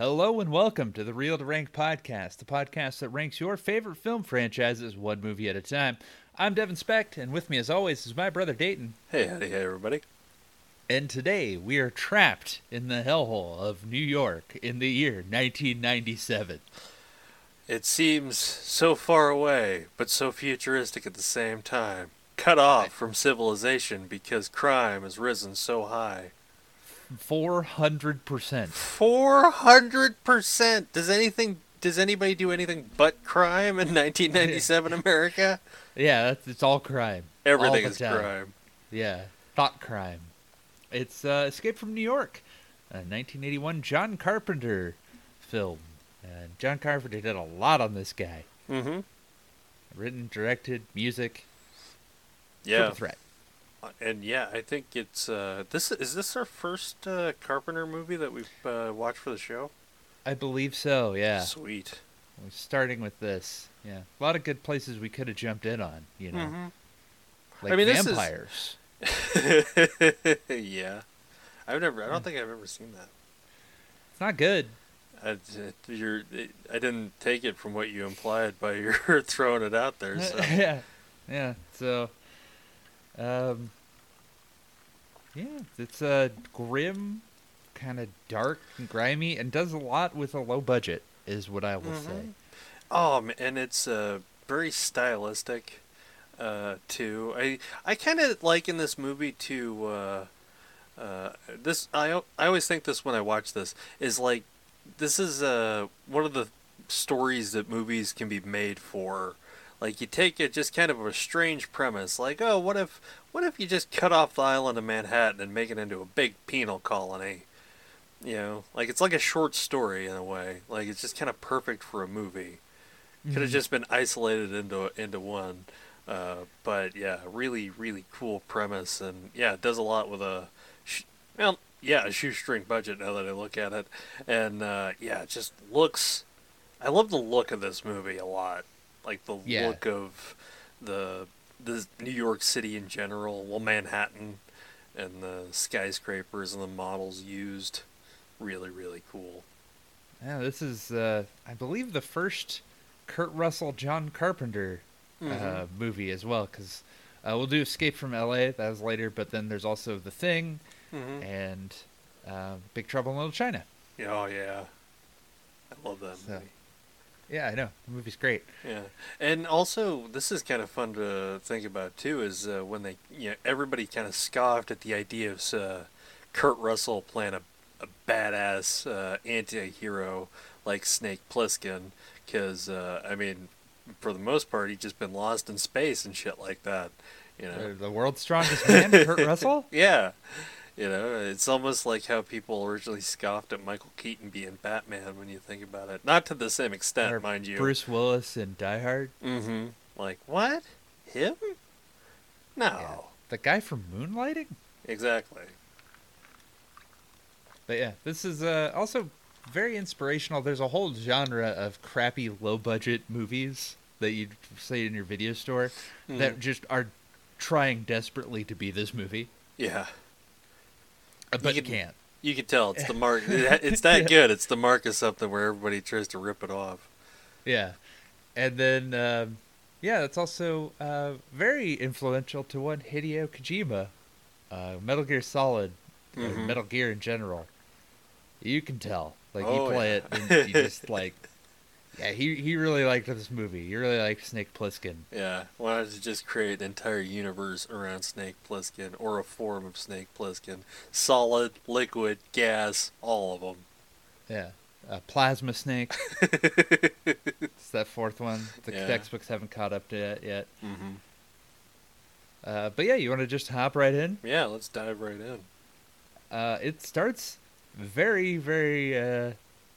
Hello and welcome to the Real to Rank podcast, the podcast that ranks your favorite film franchises one movie at a time. I'm Devin Specht, and with me as always is my brother Dayton. Hey, howdy, hey, everybody. And today we are trapped in the hellhole of New York in the year 1997. It seems so far away, but so futuristic at the same time. Cut off from civilization because crime has risen so high. 400%. 400%! Does anything does anybody do anything but crime in 1997 America? Yeah, that's, it's all crime. Everything All is time. crime. Yeah, thought crime. It's uh, Escape from New York, a 1981 John Carpenter film. And John Carpenter did a lot on this guy. Mm-hmm. Written, directed, music. Yeah. Triple threat. And yeah, I think it's uh this is this our first uh, Carpenter movie that we've uh, watched for the show? I believe so, yeah. Sweet. We're starting with this. Yeah. A lot of good places we could have jumped in on, you know. Mm-hmm. Like I mean, this is- vampires. yeah. I've never I don't think I've ever seen that. It's not good. I, you're, I didn't take it from what you implied by your throwing it out there. So. yeah. Yeah. So um Yeah, it's a grim, kind of dark and grimy and does a lot with a low budget is what I will say. Mhm. Oh, man, and it's uh, very stylistic uh, too. I I kind of like in this movie to uh, uh, this. I I always think this when I watch this is like this is uh, one of the stories that movies can be made for. Like you take it just kind of a strange premise, like oh, what if what if you just cut off the island of Manhattan and make it into a big penal colony? You know, like it's like a short story in a way. Like it's just kind of perfect for a movie. Could have just been isolated into into one. Uh, but yeah, really, really cool premise, and yeah, it does a lot with a, sh- well, yeah, a shoestring budget. Now that I look at it, and uh, yeah, it just looks. I love the look of this movie a lot, like the Yeah. look of the the New York City in general, well, Manhattan, and the skyscrapers and the models used. Really, really cool. Yeah, this is uh I believe the first Kurt Russell John Carpenter uh, Mhm. movie as well cuz uh, we'll do Escape from LA that was later, but then there's also The Thing Mhm. and uh, Big Trouble in Little China. Oh yeah, I love that So- movie. Yeah, I know. The movie's great. Yeah, and also this is kind of fun to think about too. Is uh, when they, you know, everybody kind of scoffed at the idea of uh, Kurt Russell playing a, a badass uh, anti-hero like Snake Plissken, because uh, I mean, for the most part, he's just been lost in space and shit like that. You know, the world's strongest man, Kurt Russell? yeah. You know, it's almost like how people originally scoffed at Michael Keaton being Batman when you think about it. Not to the same extent, Or mind you. Bruce Willis in Die Hard. Mm-hmm. Like what? Him? No. Yeah. The guy from Moonlighting? Exactly. But yeah, this is uh, also very inspirational. There's a whole genre of crappy low budget movies that you'd say in your video store that Mhm. just are trying desperately to be this movie, Yeah. Uh, but you could- can't. You can tell it's the mark. It's that Yeah. good. It's the mark of something where everybody tries to rip it off. Yeah. And then, um, yeah, it's also uh, very influential to one Hideo Kojima, uh, Metal Gear Solid, Mhm. Metal Gear in general. You can tell. Like, Oh, you play yeah. it and you just, like, yeah, he, he really liked this movie. He really liked Snake Plissken. Yeah. Wanted to just create an entire universe around Snake Plissken or a form of Snake Plissken. Solid, liquid, gas, all of them. Yeah. Uh, Plasma Snake. it's that fourth one. The Yeah. textbooks haven't caught up to it yet. mm-hmm. Uh, but yeah, you want to just hop right in? Yeah. Let's dive right in. Uh, it starts very, very, uh,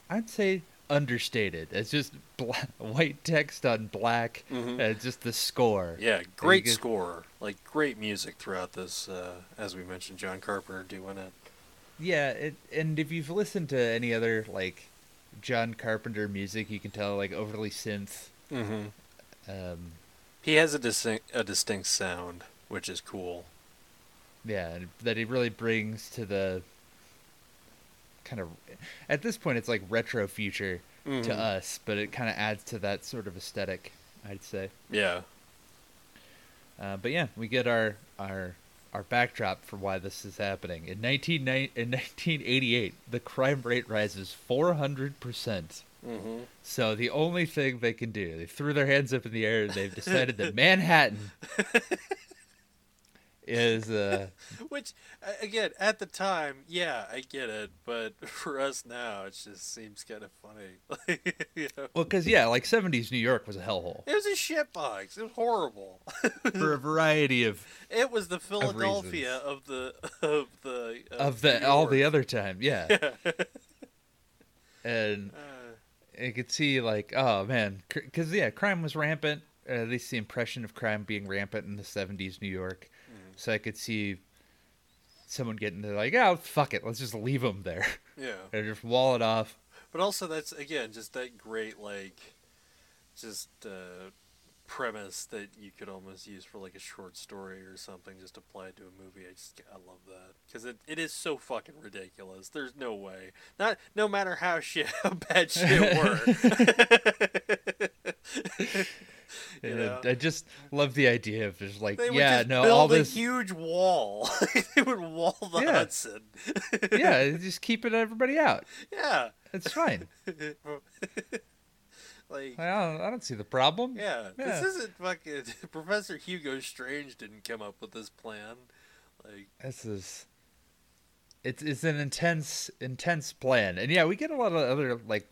I'd say understated. It's just bla- white text on black. Mhm. Uh, just the score. Yeah, great get- score. Like great music throughout this. Uh, as we mentioned, John Carpenter doing it. Yeah, it, and if you've listened to any other like John Carpenter music, you can tell like overly synth. Mm-hmm. Um, He has a distinct a distinct sound, which is cool. yeah, that he really brings to the kind of at this point it's like retro future to Mhm. us, but it kind of adds to that sort of aesthetic, I'd say. Yeah. Uh, but yeah, we get our our our backdrop for why this is happening. In 19, in 1988, the crime rate rises 400 percent. Mm-hmm. So the only thing they can do, they threw their hands up in the air and they've decided that Manhattan is uh Which, again, at the time, yeah, I get it, but for us now, it just seems kind of funny. You know, well cuz yeah, like 70s New York was a hellhole it was a shitbox. It was horrible. for a variety of it was the Philadelphia reasons. of the of the of the all the other time, yeah. and Uh, you could see like oh man because yeah crime was rampant uh, at least the impression of crime being rampant in the 70s new york. So i could see someone getting to like oh fuck it let's just leave them there. Yeah, and just wall it off. But also that's again just that great like, just uh, premise that you could almost use for like a short story or something, just applied to a movie. I just I love that because it, it is so fucking ridiculous. There's no way, not no matter how shit how bad shit were. you know? i just love the idea of just like They yeah just no build all a this huge wall. they would wall the Yeah. Hudson. yeah just keeping everybody out yeah. it's fine like I don't, I don't see the problem yeah, Yeah. this isn't fucking Professor Hugo Strange didn't come up with this plan. Like This is it's it's an intense intense plan. And yeah, we get a lot of other like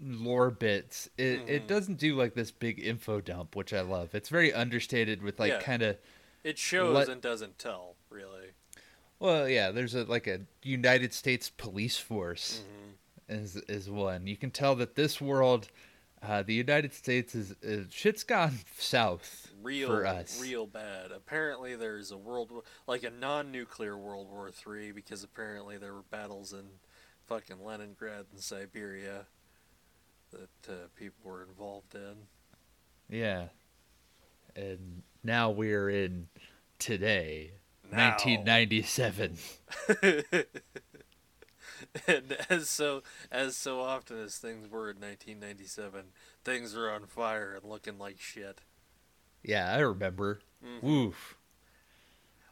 lore bits. It Mhm. it doesn't do like this big info dump, which I love. It's very understated with like Yeah. kind of it shows Let- and doesn't tell, really. well, yeah, there's a like a United States police force hmm is is one. You can tell that this world uh, the United States is, is shit's gone south Real, for us. real bad. Apparently, there's a world War- like a non-nuclear World War Three because apparently there were battles in fucking Leningrad and Siberia that uh, people were involved in. Yeah. And now we're in today, Now. 1997. and as so as so often as things were in 1997, things are on fire and looking like shit. Yeah, I remember. Mhm. Woof.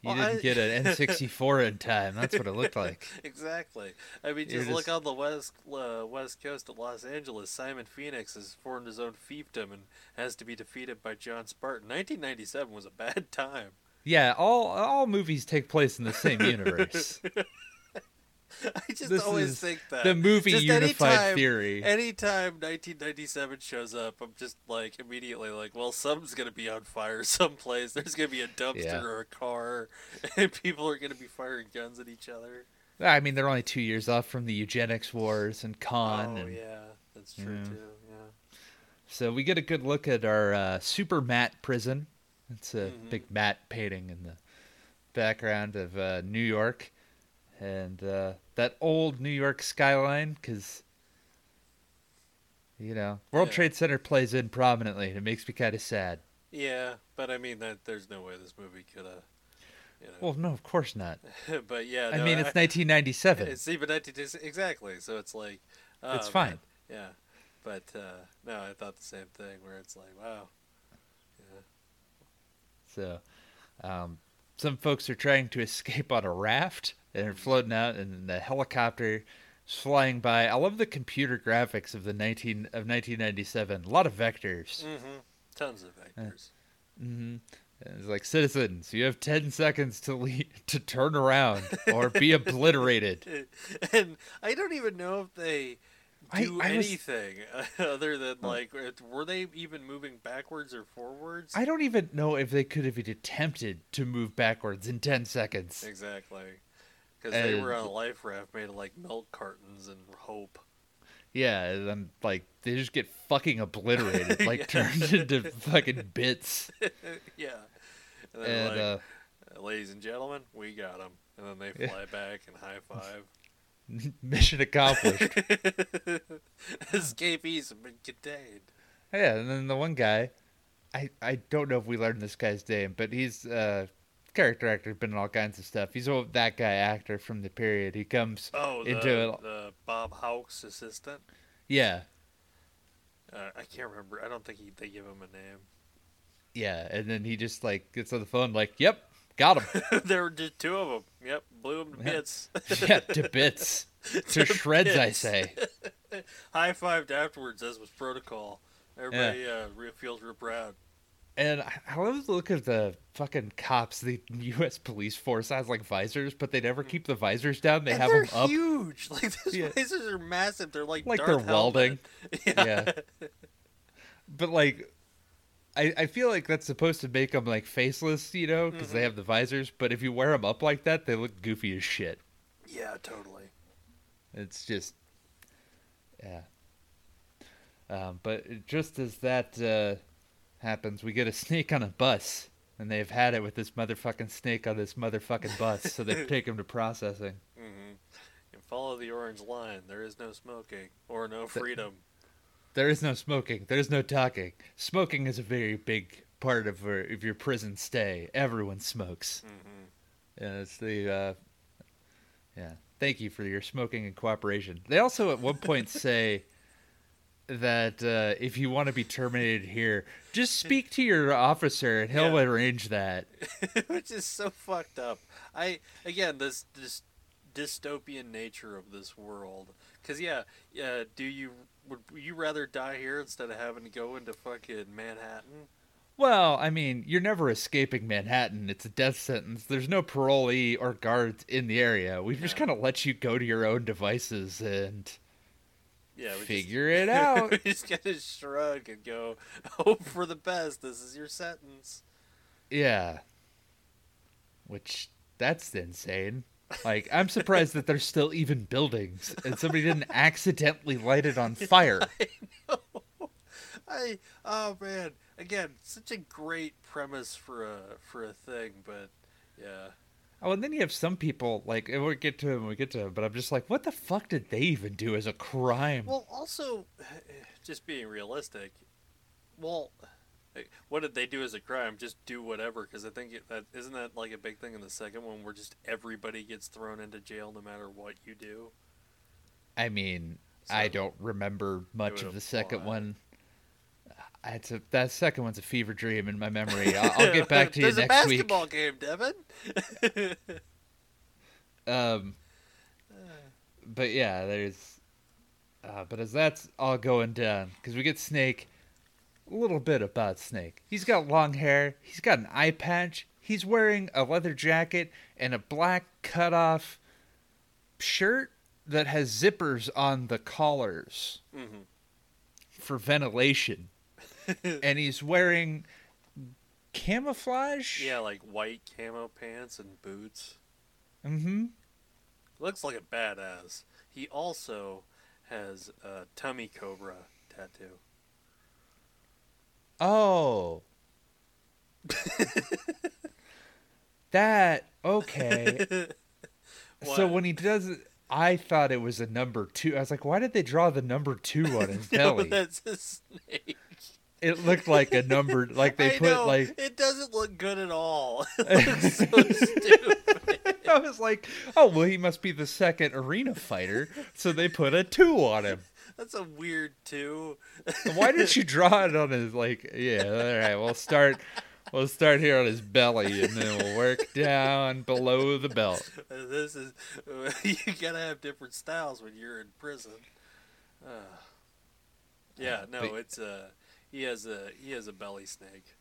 You Well, didn't I- get an N64 in time. That's what it looked like. exactly. I mean, You're just, look just- on the west uh, west coast of Los Angeles. Simon Phoenix has formed his own fiefdom and has to be defeated by John Spartan. 1997 was a bad time. Yeah, all all movies take place in the same universe. I just This always think that the movie Just unified anytime- theory. Anytime 1997 shows up, I'm just like immediately like, well, something's gonna be on fire someplace. There's gonna be a dumpster Yeah. or a car, and people are gonna be firing guns at each other. I mean, they're only two years off from the eugenics wars and Khan. oh and, yeah, that's true Yeah. too. Yeah. So we get a good look at our uh, super matte prison. It's a Mhm. big matte painting in the background of uh, New York, and uh, that old New York skyline. Because you know, World Yeah. Trade Center plays in prominently, and it makes me kind of sad. Yeah, but I mean that there's no way this movie could have. You know. Well, no, of course not. but yeah, I mean, it's 1997. It's even 19 exactly. So it's like. oh, It's man. fine. Yeah, but uh, no, I thought the same thing. Where it's like, wow. Yeah. So, um, some folks are trying to escape on a raft and are floating out, and the helicopter is flying by. I love the computer graphics of the 19 of 1997. A lot of vectors. Mm-hmm. Tons of vectors. Mm hmm. It's like citizens, you have 10 seconds to le- to turn around or be obliterated. and I don't even know if they do I was- anything other than like uh, were they even moving backwards or forwards? I don't even know if they could have even attempted to move backwards in 10 seconds. exactly because they were on a life raft made of like milk cartons and hope. Yeah, and then like they just get fucking obliterated, like Yeah. turned into fucking bits. yeah, and then And like, uh, ladies and gentlemen, we got them, and then they Yeah. fly back and high five. mission accomplished. Escapees have been contained. yeah, and then the one guy, I I don't know if we learned this guy's name, but he's uh character actor, been in all kinds of stuff. He's a, that guy actor from the period. He comes Oh, the, into it. the Bob Hauk's assistant. Yeah, Uh, I can't remember. I don't think he, they give him a name. yeah, and then he just like gets on the phone, like, "Yep, got him." there were just two of them. Yep, blew him to Yeah. bits. yeah, to bits, to shreds, I say. High fived afterwards, as was protocol. Everybody uh, feels real proud. And I love the look of the fucking cops. The U.S. police force has like visors, but they never keep the visors down. They and have them up, huge. Like those Yeah. places are massive. They're like like Darth they're welding. Yeah. Yeah. But like, I I feel like that's supposed to make them like faceless, you know, because they Mhm. have the visors. But if you wear them up like that, they look goofy as shit. Yeah, totally. It's just, yeah. Um, but just as that uh, happens, we get a snake on a bus, and they've had it with this motherfucking snake on this motherfucking bus, so they take him to processing. hmm And follow the orange line. There is no smoking or no freedom. There is no smoking. There is no talking. Smoking is a very big part of, your- of your prison stay. Everyone smokes. hmm Yeah, it's the uh, yeah. Thank you for your smoking and cooperation. They also at one point say that uh, if you want to be terminated here, just speak to your officer and he'll Yeah. arrange that. Which is so fucked up. I again this this dystopian nature of this world. Cause yeah, yeah. Do you would you rather die here instead of having to go into fucking Manhattan? Well, I mean, you're never escaping Manhattan. It's a death sentence. There's no parolee or guards in the area. We've just kind of let you go to your own devices and Yeah, we just- figure it out. we just gotta shrug and go, hope for the best. This is your sentence. Yeah. Which that's insane. Like I'm surprised that there's still even buildings and somebody didn't accidentally light it on fire. I oh man, again, such a great premise for a for a thing, but yeah. Oh, and then you have some people like and we'll get to him, we get to him, but I'm just like, what the fuck did they even do as a crime? Well, also, just being realistic. Well, eh, what did they do as a crime? Just do whatever? Because I think it, that isn't that like a big thing in the second one, where just everybody gets thrown into jail no matter what you do. I mean, I don't remember much of the second one. It's a, that second one's a fever dream in my memory. I'll, I'll get back to you next week. There's a week. basketball game, Devin. Um, but yeah, there's. Uh, but as that's all going down, because we get Snake, a little bit about Snake. He's got long hair. He's got an eye patch. He's wearing a leather jacket and a black cut-off shirt that has zippers on the collars hmm for ventilation, and he's wearing camouflage. Yeah, like white camo pants and boots. Mm-hmm. Looks like a badass. He also has a tummy cobra tattoo. Oh. that okay. so when he does it, I thought it was a number two. I was like, why did they draw the number two on his No, belly? that's a snake. It looked like a number, like they I put know, like. it doesn't look good at all. It looks so stupid. I was like, oh well, he must be the second arena fighter, so they put a two on him. That's a weird two. Why didn't you draw it on his like? Yeah, all right. We'll start. We'll start here on his belly, and then we'll work down below the belt. This is you gotta have different styles when you're in prison. Uh, yeah, no, but- it's uh he has a he has a belly snake.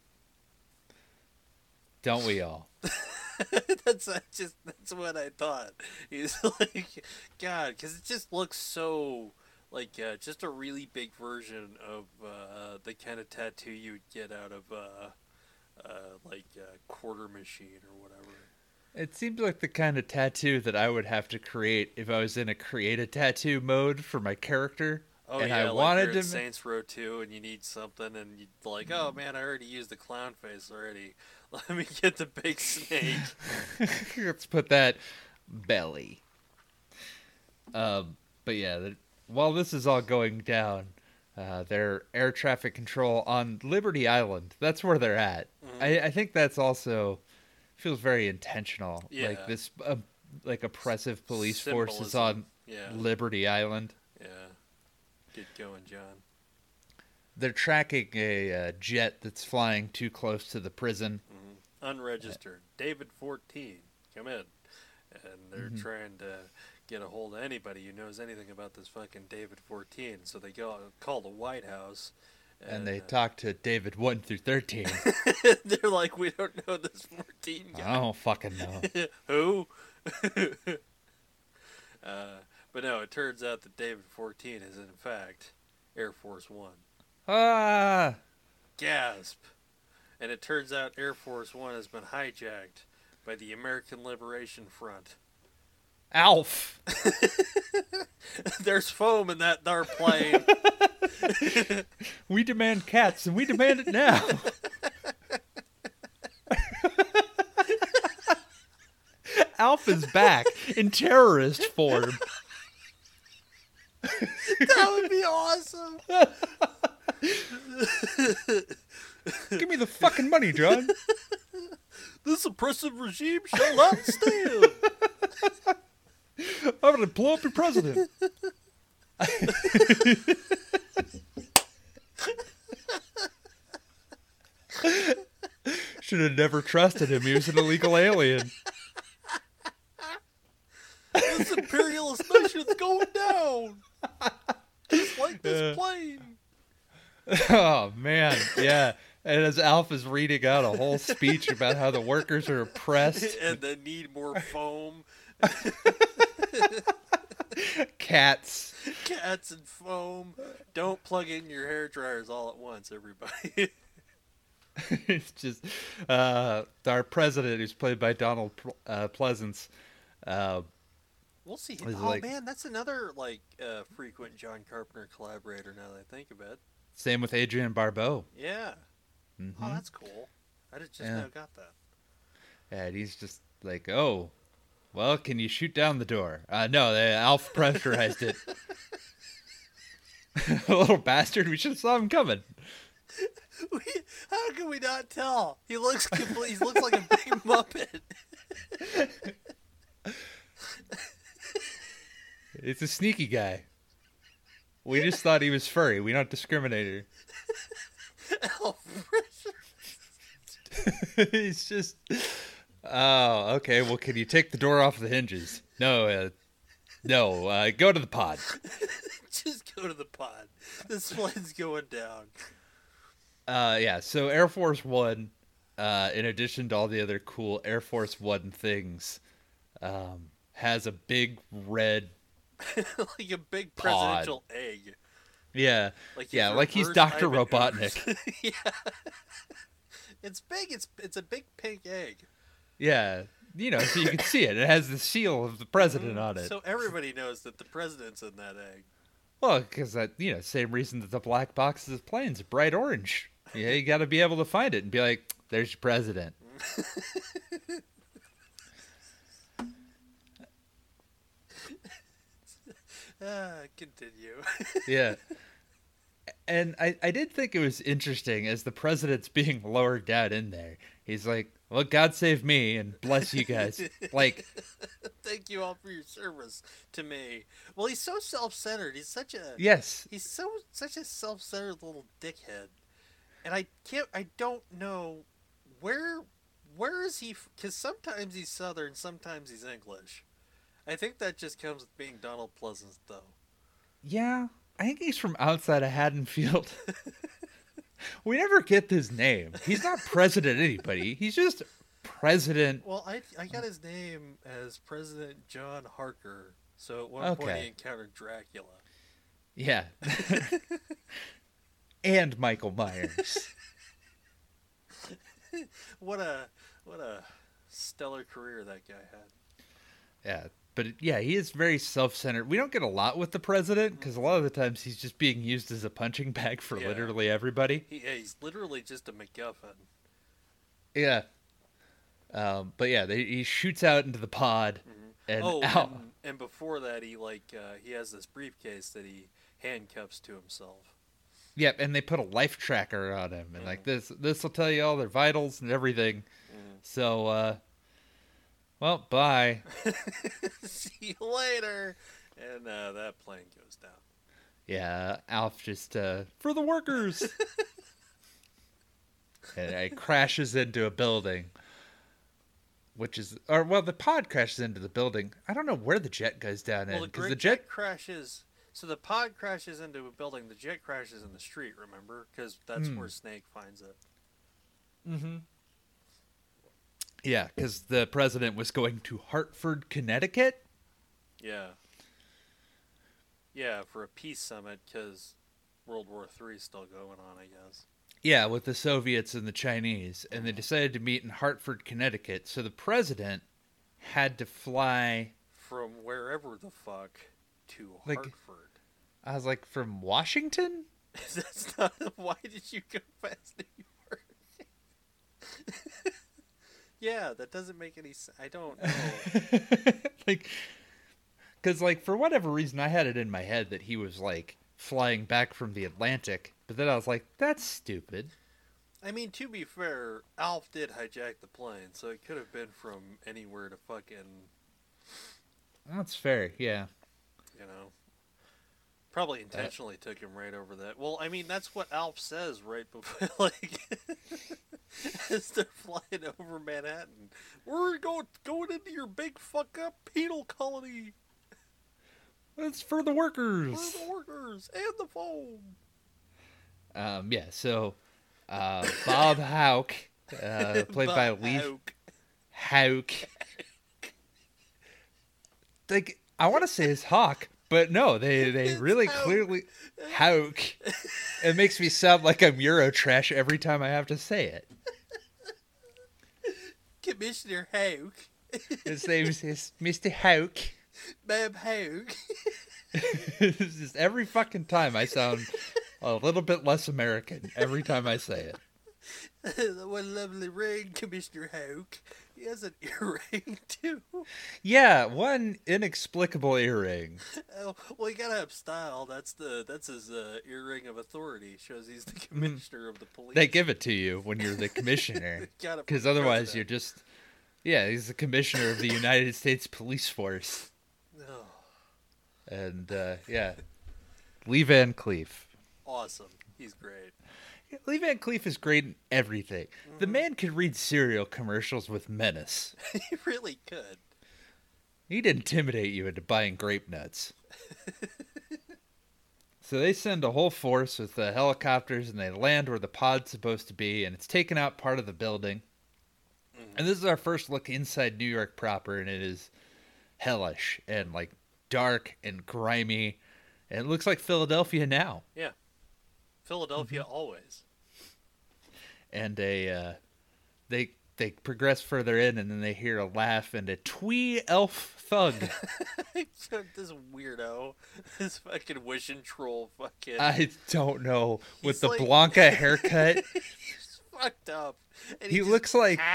Don't we all? that's uh, just that's what I thought. He's like, God, because it just looks so like uh, just a really big version of uh, the kind of tattoo you would get out of uh, uh, like a quarter machine or whatever. It seems like the kind of tattoo that I would have to create if I was in a create a tattoo mode for my character. Oh and yeah, I like wanted to. Saints Row 2 and you need something and you're like, oh man, I already used the clown face already. Let me get the big snake. Let's put that belly. Um, but yeah, the, while this is all going down, uh, their air traffic control on Liberty Island. That's where they're at. Mhm. I, I think that's also feels very intentional. Yeah. Like this, uh, like oppressive police force is on Yeah. Liberty Island. Get going, John. They're tracking a uh, jet that's flying too close to the prison. hmm Unregistered. David 14. Come in. And they're Mhm. trying to get a hold of anybody who knows anything about this fucking David 14. So they go call the White House. And they uh, talk to David 1 through 13. they're like, we don't know this 14 guy. I don't fucking know. Who? uh, but no, it turns out that David 14 is in fact Air Force One. Ah! Gasp! And it turns out Air Force One has been hijacked by the American Liberation Front. Alf! There's foam in that darn plane. We demand cats, and we demand it now. Alf is back in terrorist form. that would be awesome. Give me the fucking money, John. This oppressive regime shall not stand. I'm gonna blow up your president. Should have never trusted him. He was an illegal alien. This imperialist nation's going down. Just like this Yeah. plane. Oh man, yeah. And as Alf is reading out a whole speech about how the workers are oppressed, and they need more foam. cats. Cats and foam. Don't plug in your hair dryers all at once, everybody. it's just uh, our president, who's played by Donald uh, Pleasence. Uh, we'll see. Is Oh like- man, that's another like uh, frequent John Carpenter collaborator. Now that I think of it. same with Adrienne Barbeau. Yeah. Mhm. Oh, that's cool. I just, Yeah. now got that. And he's just like, "Oh, well, can you shoot down the door?" Uh, no, they, Alf pressurized it. Little bastard! We should have saw him coming. We, how can we not tell? He looks complete. He looks like a big muppet. It's a sneaky guy. We just thought he was furry. We don't discriminate. he's just. Oh, okay. Well, can you take the door off the hinges? No, uh, no. Uh, go to the pod. just go to the pod. This plane's going down. Uh, yeah. So Air Force One, uh, in addition to all the other cool Air Force One things, um, has a big red. like a big Pod. presidential egg. Yeah, Like yeah, like he's Doctor Robotnik. Yeah. It's big. It's it's a big pink egg. Yeah, you know, so you can see it. It has the seal of the president mm-hmm. on it. So everybody knows that the president's in that egg. Well, because that you know, same reason that the black box of the plane's bright orange. Yeah, you got to be able to find it and be like, "There's your president." Ah, continue. Yeah. And I, I did think it was interesting as the president's being lowered down in there. He's like, "Well, God save me and bless you guys." like, Thank you all for your service to me. Well, he's so self-centered. He's such a yes, he's so such a self-centered little dickhead. And I can't I don't know where where is he cuz sometimes he's southern, sometimes he's English. I think that just comes with being Donald Pleasence though. yeah, I think he's from outside of Haddonfield. we never get his name. He's not president anybody. He's just president. Well, I I got his name as President John Harker. So at one point he encountered Dracula. Yeah. and Michael Myers. What a what a stellar career that guy had. Yeah, but yeah, he is very self-centered. We don't get a lot with the president because a lot of the times he's just being used as a punching bag for Yeah. literally everybody. He, yeah, he's literally just a MacGuffin. Yeah. Um, but yeah, they, he shoots out into the pod, and oh, out. and, and before that, he like uh, he has this briefcase that he handcuffs to himself. Yep, and they put a life tracker on him, and like this, this will tell you all their vitals and everything. So uh, Well, bye. See you later. And uh, that plane goes down. Yeah, Alf just uh, for the workers. and it crashes into a building, which is, or well, the pod crashes into the building. I don't know where the jet goes down Well, in because gr- the jet. crashes. So the pod crashes into a building. The jet crashes in the street. Remember, because that's Hmm. where Snake finds it. Mm-hmm. Yeah, because the president was going to Hartford, Connecticut. Yeah. Yeah, for a peace summit because World War Three is still going on. I guess. Yeah, with the Soviets and the Chinese, and they decided to meet in Hartford, Connecticut. So the president had to fly. From wherever the fuck to Like- Hartford. I was like, from Washington. That's not. Why did you go past New York? yeah, that doesn't make any sense. I don't know. like, because like for whatever reason, I had it in my head that he was like flying back from the Atlantic, but then I was like, that's stupid. I mean, to be fair, Alf did hijack the plane, so it could have been from anywhere to fucking, That's fair. Yeah. you know. Probably intentionally took him right over that. Well, I mean, that's what Alf says right before, like, as they're flying over Manhattan. We're going going into your big fuck up penal colony. It's for the workers. For the workers and the foam. Um, yeah. So, uh, Bob Hauk, uh, played by Bob Leaf Houck. Hauk. Like I want to say it's Hawk, but no, they they It's really Hauk. clearly Hauk. It makes me sound like I'm Eurotrash every time I have to say it. Commissioner Houck. His name is Mr. Hauk. Bob Houck. it's just every fucking time I sound a little bit less American every time I say it. what a lovely ring, Commissioner Houck. He has an earring, too. Yeah, one inexplicable earring. Oh, well, you gotta have style. That's the that's his uh, earring of authority. Shows he's the commissioner of the police. They give it to you when you're the commissioner. Because otherwise you're just. Yeah, he's the commissioner of the United States Police Force. Oh, And, uh, yeah. Lee Van Cleef. awesome. He's great. Lee Van Cleef is great in everything. The man could read cereal commercials with menace. he really could. He'd intimidate you into buying grape nuts. so they send a whole force with the helicopters and they land where the pod's supposed to be, and it's taken out part of the building. And this is our first look inside New York proper, and it is hellish and like dark and grimy. And it looks like Philadelphia now. Yeah. Philadelphia Mm-hmm. always. And a uh, they they progress further in, and then they hear a laugh and a twee elf thug. this weirdo, this fucking wishing troll, fucking. I don't know with the like- Blanka haircut. He's fucked up. And he just- looks like he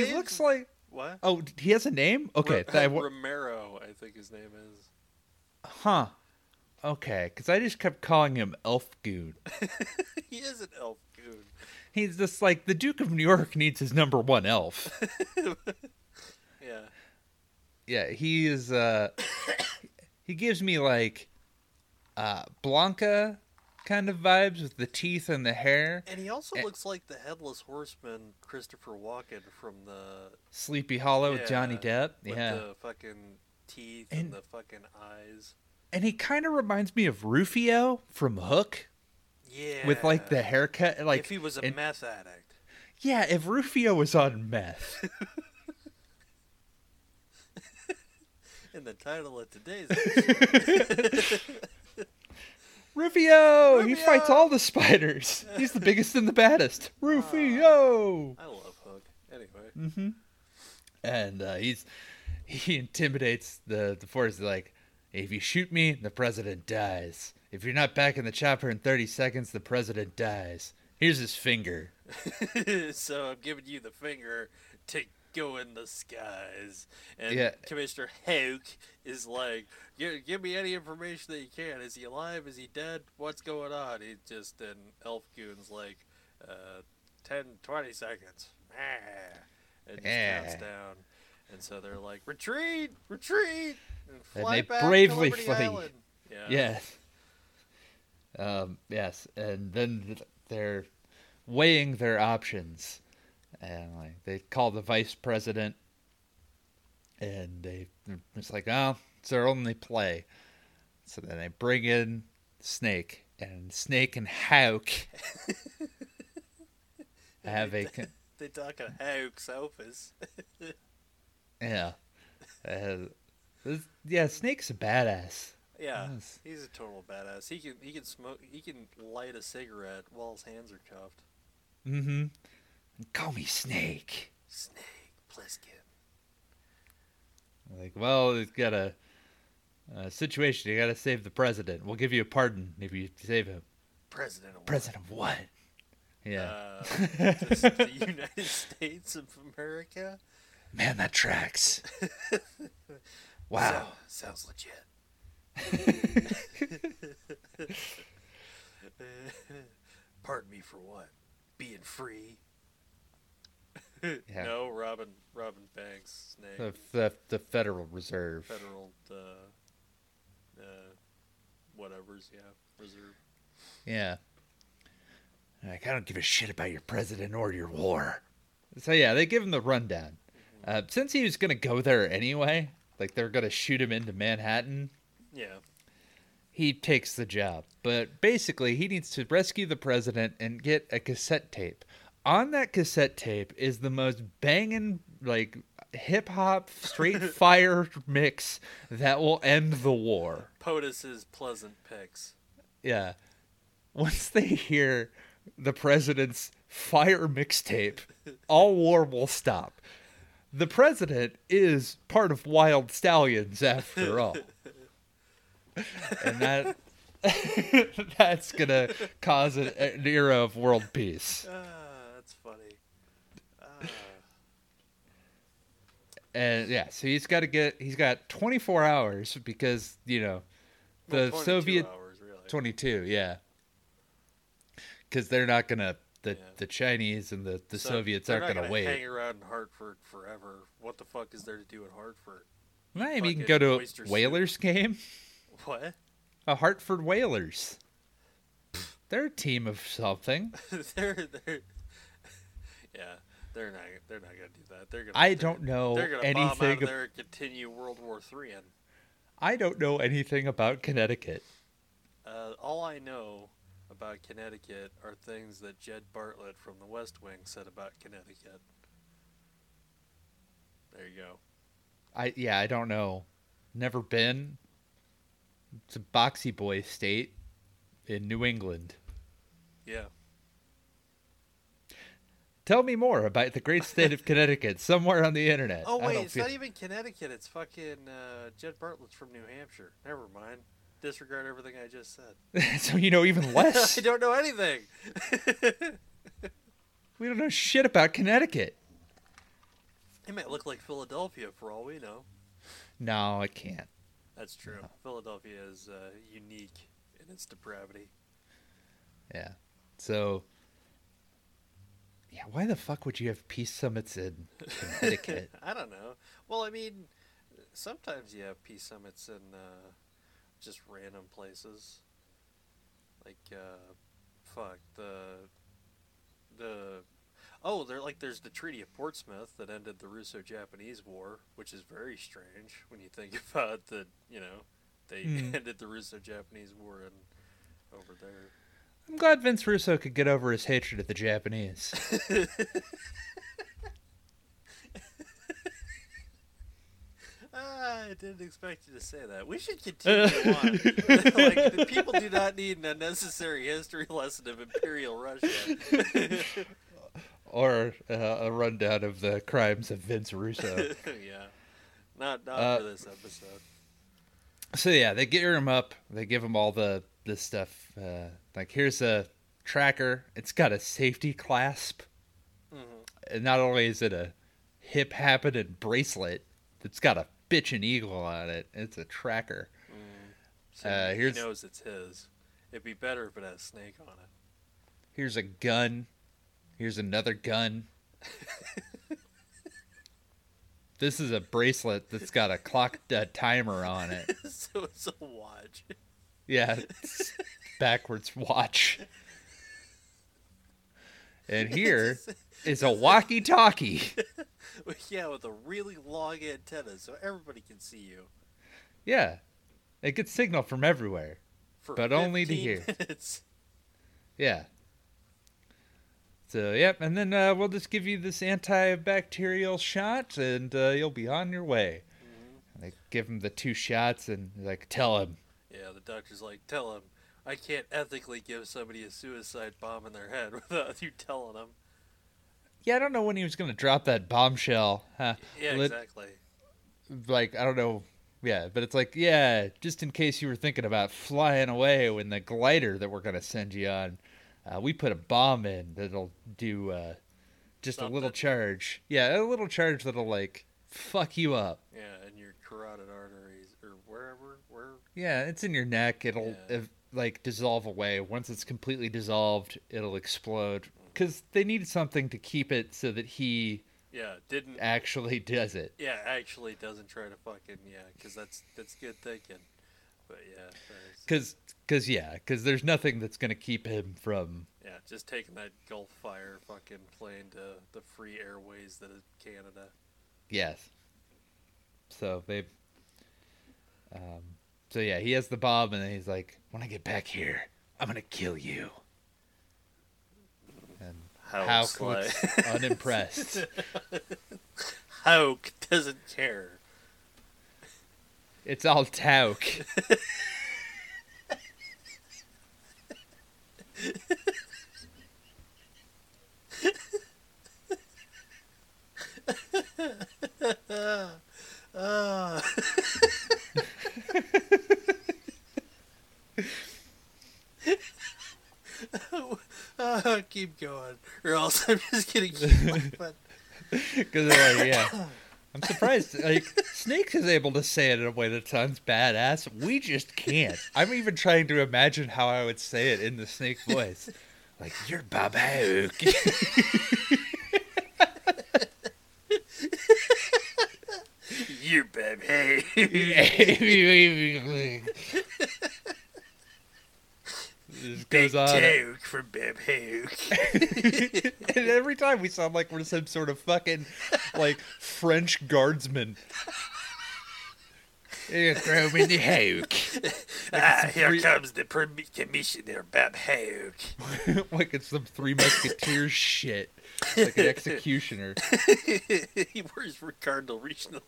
name's- looks like What? oh he has a name okay that Romero, I think his name is. huh okay because I just kept calling him Elf Goon. he is an elf goon. He's just like the Duke of New York needs his number one elf. Yeah. yeah, he is. uh He gives me like uh Blanka kind of vibes with the teeth and the hair. And he also Eh. looks like the headless horseman Christopher Walken from the Sleepy Hollow with Johnny Yeah, Depp. with yeah. the fucking teeth and, And- the fucking eyes. And he kind of reminds me of Rufio from Hook Yeah. with like the haircut. Like, if he was a and- meth addict. yeah, if Rufio was on meth. In the title of today's Rufio! He fights all the spiders. He's the biggest and the baddest. Rufio! I love Hook. Anyway. Mm-hmm. And uh, he's he intimidates the the force. Like, if you shoot me, the president dies. If you're not back in the chopper in 30 seconds, the president dies. Here's his finger. so I'm giving you the finger to go in the skies. And Yeah. Commissioner Houck is like, give, give me any information that you can. Is he alive? Is he dead? What's going on? He just, and Elf Goon's like, uh, 10, 20 seconds. ah, and just Yeah. counts down. And so they're like, retreat, retreat, and And they back bravely flee. Yeah. Yes. Um, yes, and then they're weighing their options, and like they call the vice president, and they they're just like, oh, it's their only play. So then they bring in Snake, and Snake and Hawk have a con- They talk of Hawk's office. Yeah, uh, this- yeah. Snake's a badass. yeah, Yes. he's a total badass. He can he can smoke. He can light a cigarette while his hands are cuffed. Mm-hmm. Call me Snake. Snake Plissken. Like, well, he's got a, a situation. You got to save the president. We'll give you a pardon if you save him. President of what? President of what? Yeah. Uh, the United States of America. Man, that tracks. Wow. So- sounds legit. Pardon me for what? Being free. Yeah. No, Robin. Robin Banks, Snake, The, the, the Federal Reserve. federal, uh, uh, whatever's yeah, reserve. Yeah. Like, I don't give a shit about your president or your war. So, yeah, they give him the rundown. Uh, since he was going to go there anyway, like, they're going to shoot him into Manhattan, Yeah. he takes the job. But basically, he needs to rescue the president and get a cassette tape. On that cassette tape is the most banging, like, hip hop, straight fire mix that will end the war. POTUS's pleasant picks. Yeah. Once they hear the president's fire mixtape, all war will stop. The president is part of Wyld Stallyns after all. And that that's to cause an, an era of world peace. Ah, that's funny. Ah. And yeah, so he's got to get he's got 24 hours because, you know, the Well, Soviet hours, really. 22, yeah. Cuz they're not to the Yeah. the Chinese and the the So Soviets aren't going to wait. Hang around in Hartford forever. What the fuck is there to do in Hartford? Maybe you can go to a soup. Whalers game. What? A Hartford Whalers. They're a team of something. they're they're yeah. They're not. They're not gonna do that. They're gonna. I don't know They're gonna bomb out anything. of ab- there and continue World War Three. And I don't know anything about Connecticut. uh, all I know about Connecticut are things that Jed Bartlet from The West Wing said about Connecticut. There you go. I yeah, I don't know. Never been. It's a boxy boy state in New England. Yeah. Tell me more about the great state of Connecticut somewhere on the internet. Oh wait, it's feel- not even Connecticut. It's fucking uh, Jed Bartlet's from New Hampshire. Never mind. Disregard everything I just said. so you know even less. I don't know anything. we don't know shit about Connecticut. it might look like Philadelphia for all we know. No, I can't. That's true. Philadelphia is uh, unique in its depravity. Yeah. So Yeah, why the fuck would you have peace summits in Connecticut? I don't know. Well, I mean, sometimes you have peace summits in uh, just random places. Like, uh, fuck the the. Oh, there like there's the Treaty of Portsmouth that ended the Russo-Japanese War, which is very strange when you think about the you know they Hmm. ended the Russo-Japanese War in over there. I'm glad Vince Russo could get over his hatred of the Japanese. I didn't expect you to say that. We should continue on. like, the people do not need an unnecessary history lesson of Imperial Russia. or uh, a rundown of the crimes of Vince Russo. yeah, not not Uh, for this episode. so yeah, they gear him up. They give him all the this stuff. Uh, like here's a tracker. It's got a safety clasp. Mhm. And not only is it a hip happening bracelet that's got a bitchin' eagle on it, it's a tracker. So Uh, he knows it's his. It'd be better if it had a snake on it. Here's a gun. Here's another gun. this is a bracelet that's got a clock uh, timer on it. so it's a watch. Yeah, backwards watch. And here is a walkie-talkie. yeah, with a really long antenna, so everybody can see you. Yeah, it gets signal from everywhere, For but only to 15 here. minutes. Yeah. So yep, and then uh, we'll just give you this antibacterial shot, and uh, you'll be on your way. And they give him the two shots, and like tell him, Yeah, the doctor's like, tell him, I can't ethically give somebody a suicide bomb in their head without you telling them. Yeah, I don't know when he was gonna drop that bombshell. Huh? Yeah, Let- exactly. like I don't know. Yeah, but it's like yeah, just in case you were thinking about flying away when the glider that we're gonna send you on, uh, we put a bomb in that'll do uh, just a little charge. Yeah, a little charge that'll like fuck you up. Yeah, and your carotid arteries, or wherever, where. Yeah, it's in your neck. It'll Yeah. like dissolve away. Once it's completely dissolved, it'll explode. Because they need something to keep it so that he Yeah, didn't. actually does it. Yeah, actually doesn't try to fucking yeah, because that's that's good thinking. But yeah, Because, cause, yeah, because there's nothing that's gonna keep him from. yeah, just taking that Gulf Fire fucking plane to the free airways that is Canada. Yes. So they. Um. So yeah, he has the bomb, and then he's like, "When I get back here, I'm gonna kill you." And How Hauk Sly. looks unimpressed. Hauk doesn't care. It's all talc. Ah. Ah, keep going, or else I'm just gonna keep. Because like, yeah. I'm surprised. Like, Snake is able to say it in a way that sounds badass. We just can't. I'm even trying to imagine how I would say it in the Snake voice. Like, you're Bob Hook. You babe, hey. this Big on. joke from Beb Hook. and every time we sound like we're some sort of fucking, like, French guardsman. You throw me the hook. ah, here free- comes the permi- commissioner, Beb Hook. like it's some Three Musketeers shit. Like an executioner. he wears Ricardo Richelieu.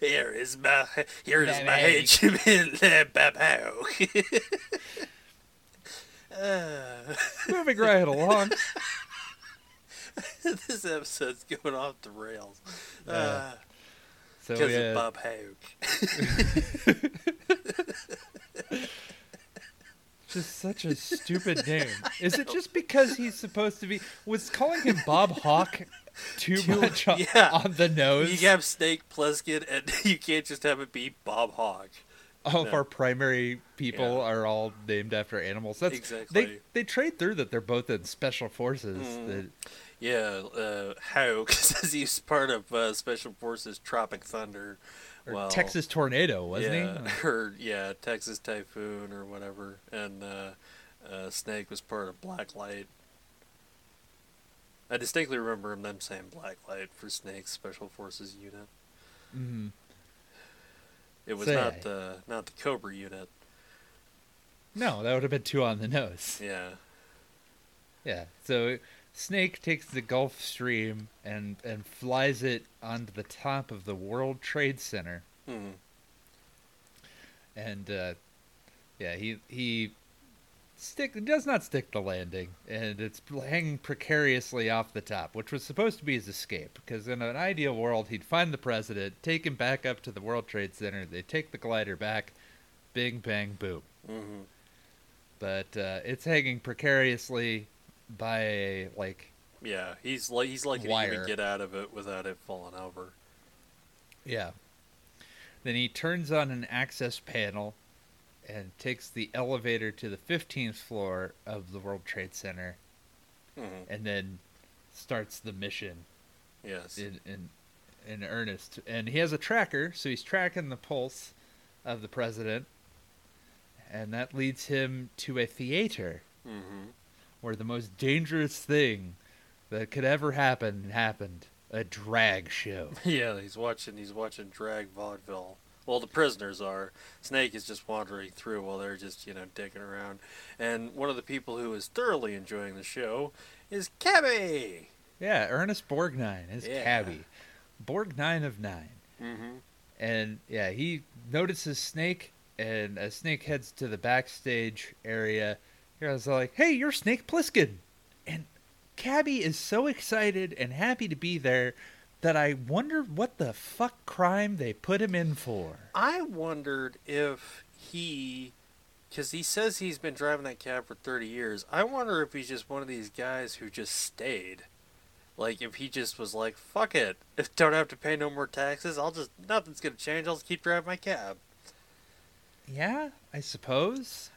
Here is my here is my Hook. henchman, Beb Hook. uh, Moving right along. this episode's going off the rails. Yeah. Uh, So because yeah, of Bob Hook. just such a stupid name. Is it just because he's supposed to be? Was calling him Bob Hawk too, Too- much on, yeah. on the nose? You have Snake Plissken, and you can't just have it be Bob Hawk. All of our primary people Yeah. are all named after animals. That's Exactly. They they trade through that they're both in special forces. Mhm. that- Yeah, uh, Hauk says he's part of uh, Special Forces Tropic Thunder. or well, Texas tornado, wasn't yeah, he? or yeah, Texas Typhoon or whatever, and uh, uh, Snake was part of Black Light. I distinctly remember them saying Black Light for Snake's Special Forces unit. Mhm. It was Say. not the not the Cobra unit. No, that would have been too on the nose. Yeah, Yeah. So Snake takes the Gulf Stream and and flies it onto the top of the World Trade Center, hmm. and uh, yeah, he he stick does not stick the landing, and it's hanging precariously off the top, which was supposed to be his escape. Because in an ideal world, he'd find the president, take him back up to the World Trade Center, they take the glider back, bing bang boom. hmm But uh, it's hanging precariously by a like yeah. He's like he's to Wire. even get out of it without it falling over. Yeah. Then he turns on an access panel, and takes the elevator to the 15th floor of the World Trade Center Mhm. and then starts the mission Yes. in in in earnest. And he has a tracker, so he's tracking the pulse of the president, and that leads him to a theater hmm where the most dangerous thing that could ever happen happened: a drag show. Yeah, he's watching. He's watching drag vaudeville. Well, the prisoners are. Snake is just wandering through while they're just you know digging around. And one of the people who is thoroughly enjoying the show is Cabby. yeah, Ernest Borgnine is Yeah. cabbie, Borgnine of nine. Mm-hmm. and yeah, he notices Snake, and as Snake heads to the backstage area, he was like, "Hey, you're Snake Plissken," and Cabby is so excited and happy to be there that I wonder what the fuck crime they put him in for. I wondered if he, because he says he's been driving that cab for 30 years. I wonder if he's just one of these guys who just stayed. Like if he just was like, "Fuck it, if don't have to pay no more taxes, I'll just nothing's gonna change. I'll just keep driving my cab." Yeah, I suppose.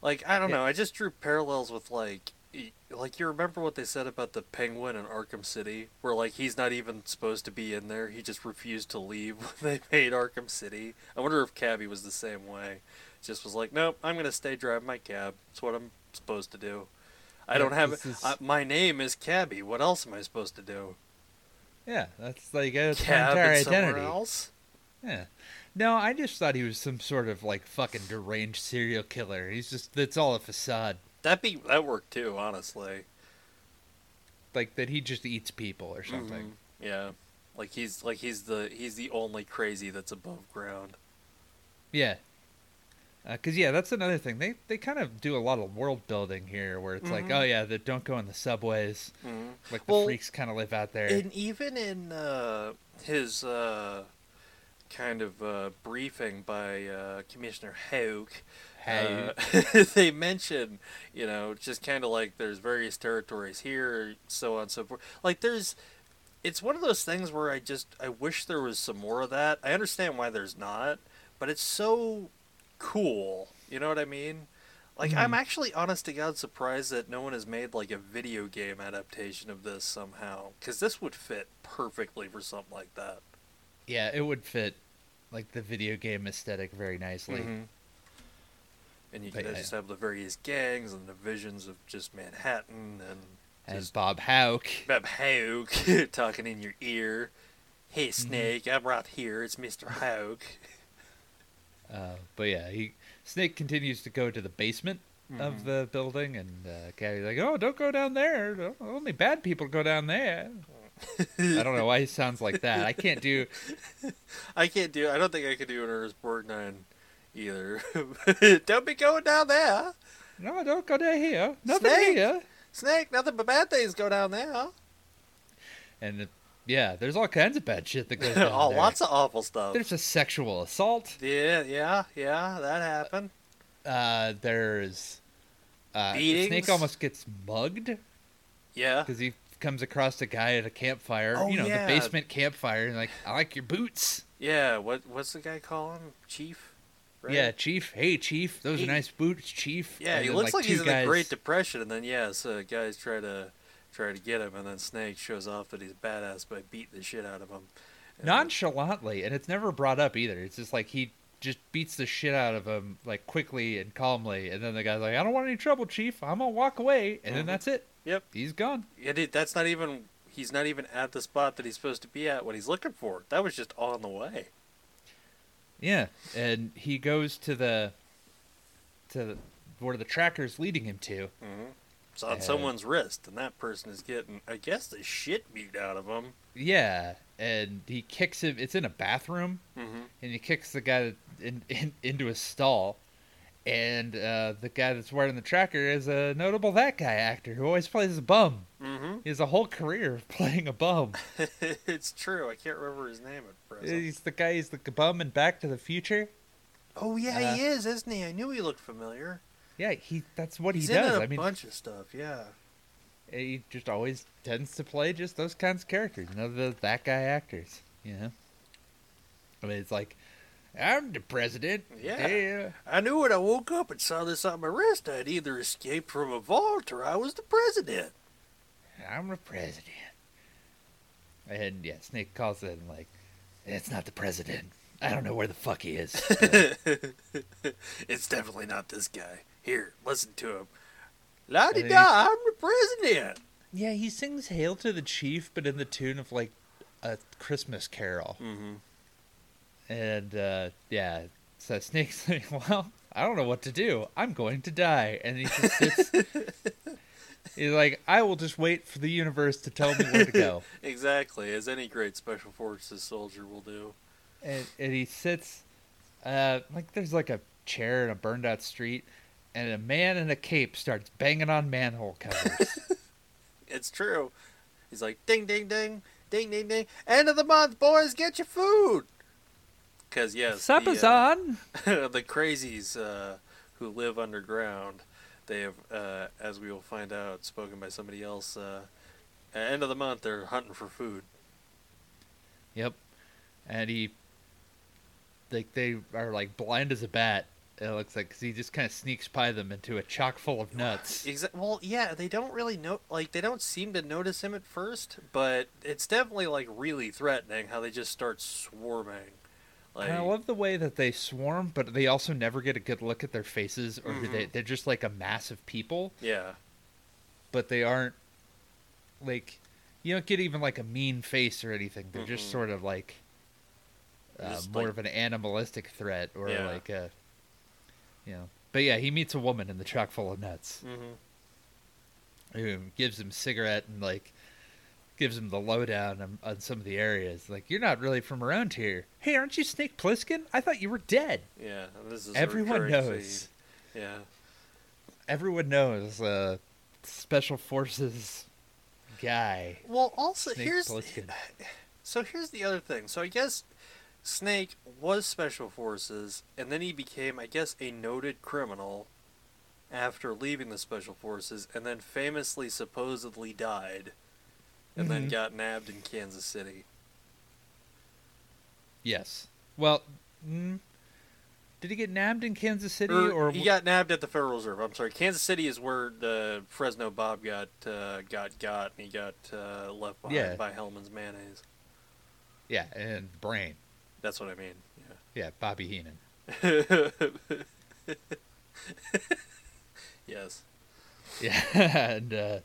Like I don't Yeah. know. I just drew parallels with like, like you remember what they said about the Penguin in Arkham City, where like he's not even supposed to be in there. He just refused to leave when they made Arkham City. I wonder if Cabby was the same way. Just was like, nope, I'm gonna stay driving my cab. It's what I'm supposed to do. I Yeah, don't have. is- Uh, my name is Cabby. What else am I supposed to do? Yeah, that's like that's my Cab entire identity. else. Yeah. No, I just thought he was some sort of like fucking deranged serial killer. He's just that's all a facade. That'd be that worked too, honestly. Like that he just eats people or something. Mhm. Yeah, like he's like he's the he's the only crazy that's above ground. Yeah. Because yeah, that's another thing. They they kind of do a lot of world building here, where it's like, Mhm. oh yeah, they don't go in the subways. Mhm. Like the Well, freaks kind of live out there. And even in uh, his uh, kind of uh, briefing by uh, Commissioner Hauk, Hey, uh, they mention, you know, just kind of like there's various territories here, so on and so forth. Like there's, it's one of those things where I just I wish there was some more of that. I understand why there's not, but it's so cool. You know what I mean? Like I'm Mhm. actually honest to God surprised that no one has made like a video game adaptation of this somehow, because this would fit perfectly for something like that. yeah, it would fit like the video game aesthetic very nicely. Mhm. And you But could just have the various gangs and the visions of just Manhattan and And Bob Hauk. Bob Hauk talking in your ear. Hey, Mm-hmm. Snake, I'm right here. It's Mr. Hauk. Uh, but yeah, he Snake continues to go to the basement Mhm. of the building, and uh, Cabby's like, "Oh, don't go down there. Only bad people go down there." I don't know why he sounds like that. I can't do. I can't do. I don't think I could do an Ernest Borgnine either. don't be going down there, No, don't go down here. Nothing Snake! here. Snake. Nothing but bad things go down there. And yeah, there's all kinds of bad shit that goes down oh, there. lots of awful stuff. There's a sexual assault. Yeah, yeah, yeah. That happened. Uh, there's uh, Beatings? Snake almost gets mugged Yeah. because he comes across a guy at a campfire. Oh, you know, yeah. the basement campfire, and like, I like your boots. Yeah. What? What's the guy call him? Chief. Right? Yeah, Chief. Hey, Chief. Those He- are nice boots, Chief. Yeah, And he then, looks like, two he's in guys, the Great Depression, and then yeah, so guys try to try to get him, and then Snake shows off that he's badass by beating the shit out of him. And nonchalantly, and it's never brought up either. It's just like he just beats the shit out of him like quickly and calmly, and then the guy's like, "I don't want any trouble, Chief. I'm gonna walk away," and then Mhm. that's it. Yep. He's gone. Yeah, dude, that's not even he's not even at the spot that he's supposed to be at when he's looking for. That was just on the way. Yeah, and he goes to the to the, where the tracker's leading him to. Mm-hmm. It's on Uh, someone's wrist, and that person is getting, I guess, the shit beat out of him. Yeah, and he kicks him. It's in a bathroom, Mm-hmm. and he kicks the guy in, in, into a stall. And uh, the guy that's wearing the tracker is a notable that guy actor who always plays a bum. Mm-hmm. He has a whole career of playing a bum. it's true. I can't remember his name at present. He's the guy. He's the bum in Back to the Future. Oh yeah, uh, he is, isn't he? I knew he looked familiar. Yeah, he. That's what he does. in a I mean, bunch of stuff. Yeah. he just always tends to play just those kinds of characters. You know, the that guy actors. You know. I mean, it's like I'm the president. Yeah. Yeah. I knew when I woke up and saw this on my wrist, I'd either escaped from a vault or I was the president. I'm the president. And yeah, Snake calls it and like, it's not the president. I don't know where the fuck he is. it's definitely not this guy. Here, listen to him. La di da, I'm the president. yeah, he sings "Hail to the Chief," but in the tune of like a Christmas carol. Mm-hmm. And uh, yeah, so Snake's like, well, I don't know what to do. I'm going to die. And he just sits. he's like, I will just wait for the universe to tell me where to go. Exactly, as any great special forces soldier will do. and, and he sits, uh, like there's like a chair in a burned out street, and a man in a cape starts banging on manhole covers. It's true. He's like, ding, ding, ding, ding, ding, ding. End of the month, boys, get your food. Because, yes, Supper's the, uh, on. the crazies uh, who live underground, they have, uh, as we will find out, spoken by somebody else. Uh, at end of the month, they're hunting for food. Yep. And he, like, they are like blind as a bat. It looks like 'cause he just kind of sneaks by them into a chock full of nuts. Exa- well, yeah, they don't really know. Like, they don't seem to notice him at first, but it's definitely like really threatening how they just start swarming. Like, I love the way that they swarm, but they also never get a good look at their faces, or who they they're just like a mass of people, yeah, but they aren't like you don't get even like a mean face or anything. They're just Mhm. sort of like uh, Just, more like- of an animalistic threat, or Yeah. like a you know. But yeah, he meets a woman in the truck full of nuts hmm who gives him cigarette and like gives him the lowdown on, on some of the areas. Like, you're not really from around here. Hey, aren't you Snake Plissken? I thought you were dead. yeah. This is Everyone knows. theme. Yeah. Everyone knows uh, special forces guy. Well, also Snake here's Plissken. so here's the other thing. So I guess Snake was special forces, and then he became, I guess, a noted criminal after leaving the special forces, and then famously supposedly died, and then Mhm. got nabbed in Kansas City. Yes. Well, mm, did he get nabbed in Kansas City Or, or, he got nabbed at the Federal Reserve. I'm sorry, Kansas City is where the Fresno Bob got uh, got got, and he got uh, left behind Yeah. by Hellman's mayonnaise. yeah, and Brain. That's what I mean. Yeah, Bobby Heenan. Yes. Yeah, and uh,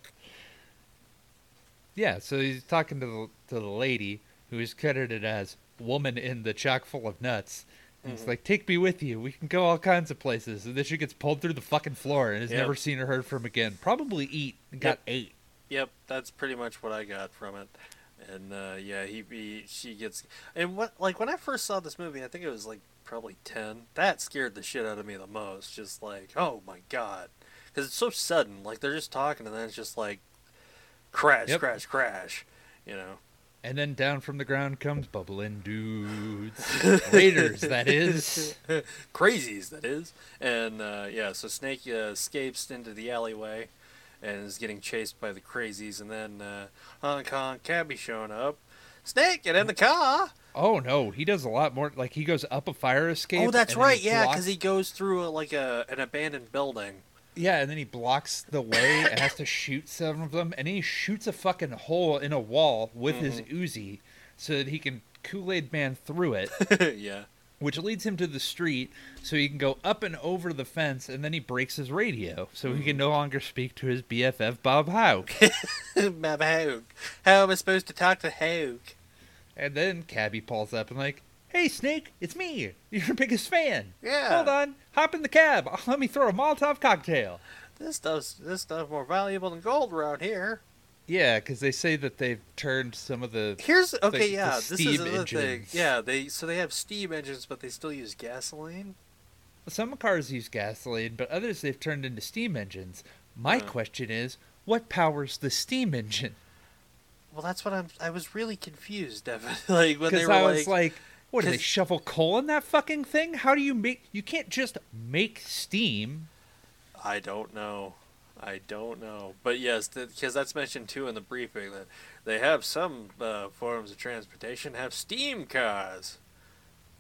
yeah, so he's talking to the to the lady who is credited as woman in the chock full of nuts. And It's Mhm. like, take me with you. We can go all kinds of places. And then she gets pulled through the fucking floor and has Yep. never seen or heard from again. Probably eat and got Yep. eight. Yep, that's pretty much what I got from it. And uh, yeah, he, he she gets and what like when I first saw this movie, I think it was like probably ten. That scared the shit out of me the most. Just like, oh my god, because it's so sudden. Like they're just talking, and then it's just like crash, Yep. crash, crash. You know. And then down from the ground comes bubbling dudes. Raiders, that is. Crazies, that is. And uh, yeah, so Snake uh, escapes into the alleyway and is getting chased by the crazies, and then uh, Hong Kong cabbie showing up. Snake, get in the car. Oh no, he does a lot more. Like he goes up a fire escape. oh, that's right. Yeah, because he goes through a, like a an abandoned building. Yeah, and then he blocks the way and has to shoot some of them, and then he shoots a fucking hole in a wall with his Mm-hmm. Uzi so that he can Kool Aid Man through it, yeah. which leads him to the street so he can go up and over the fence, and then he breaks his radio so he Mm-hmm. can no longer speak to his BFF Bob Haug. Bob Hogue. How am I supposed to talk to Hogue? and then Cabby pulls up and like, "Hey Snake, it's me, your biggest fan. Yeah. Hold on, hop in the cab. Let me throw a Molotov cocktail." This stuff's this stuff more valuable than gold around here. Yeah, because they say that they've turned some of the Here's okay, the yeah. This is another thing. Yeah, they so they have steam engines, but they still use gasoline. Some cars use gasoline, but others they've turned into steam engines. My question is, what powers the steam engine? Well, that's what I'm. I was really confused, Devin. like when they were I like, like, what do they shovel coal in that fucking thing? How do you make? You can't just make steam. I don't know. I don't know. But yes, because that's mentioned too in the briefing that they have some uh, forms of transportation have steam cars.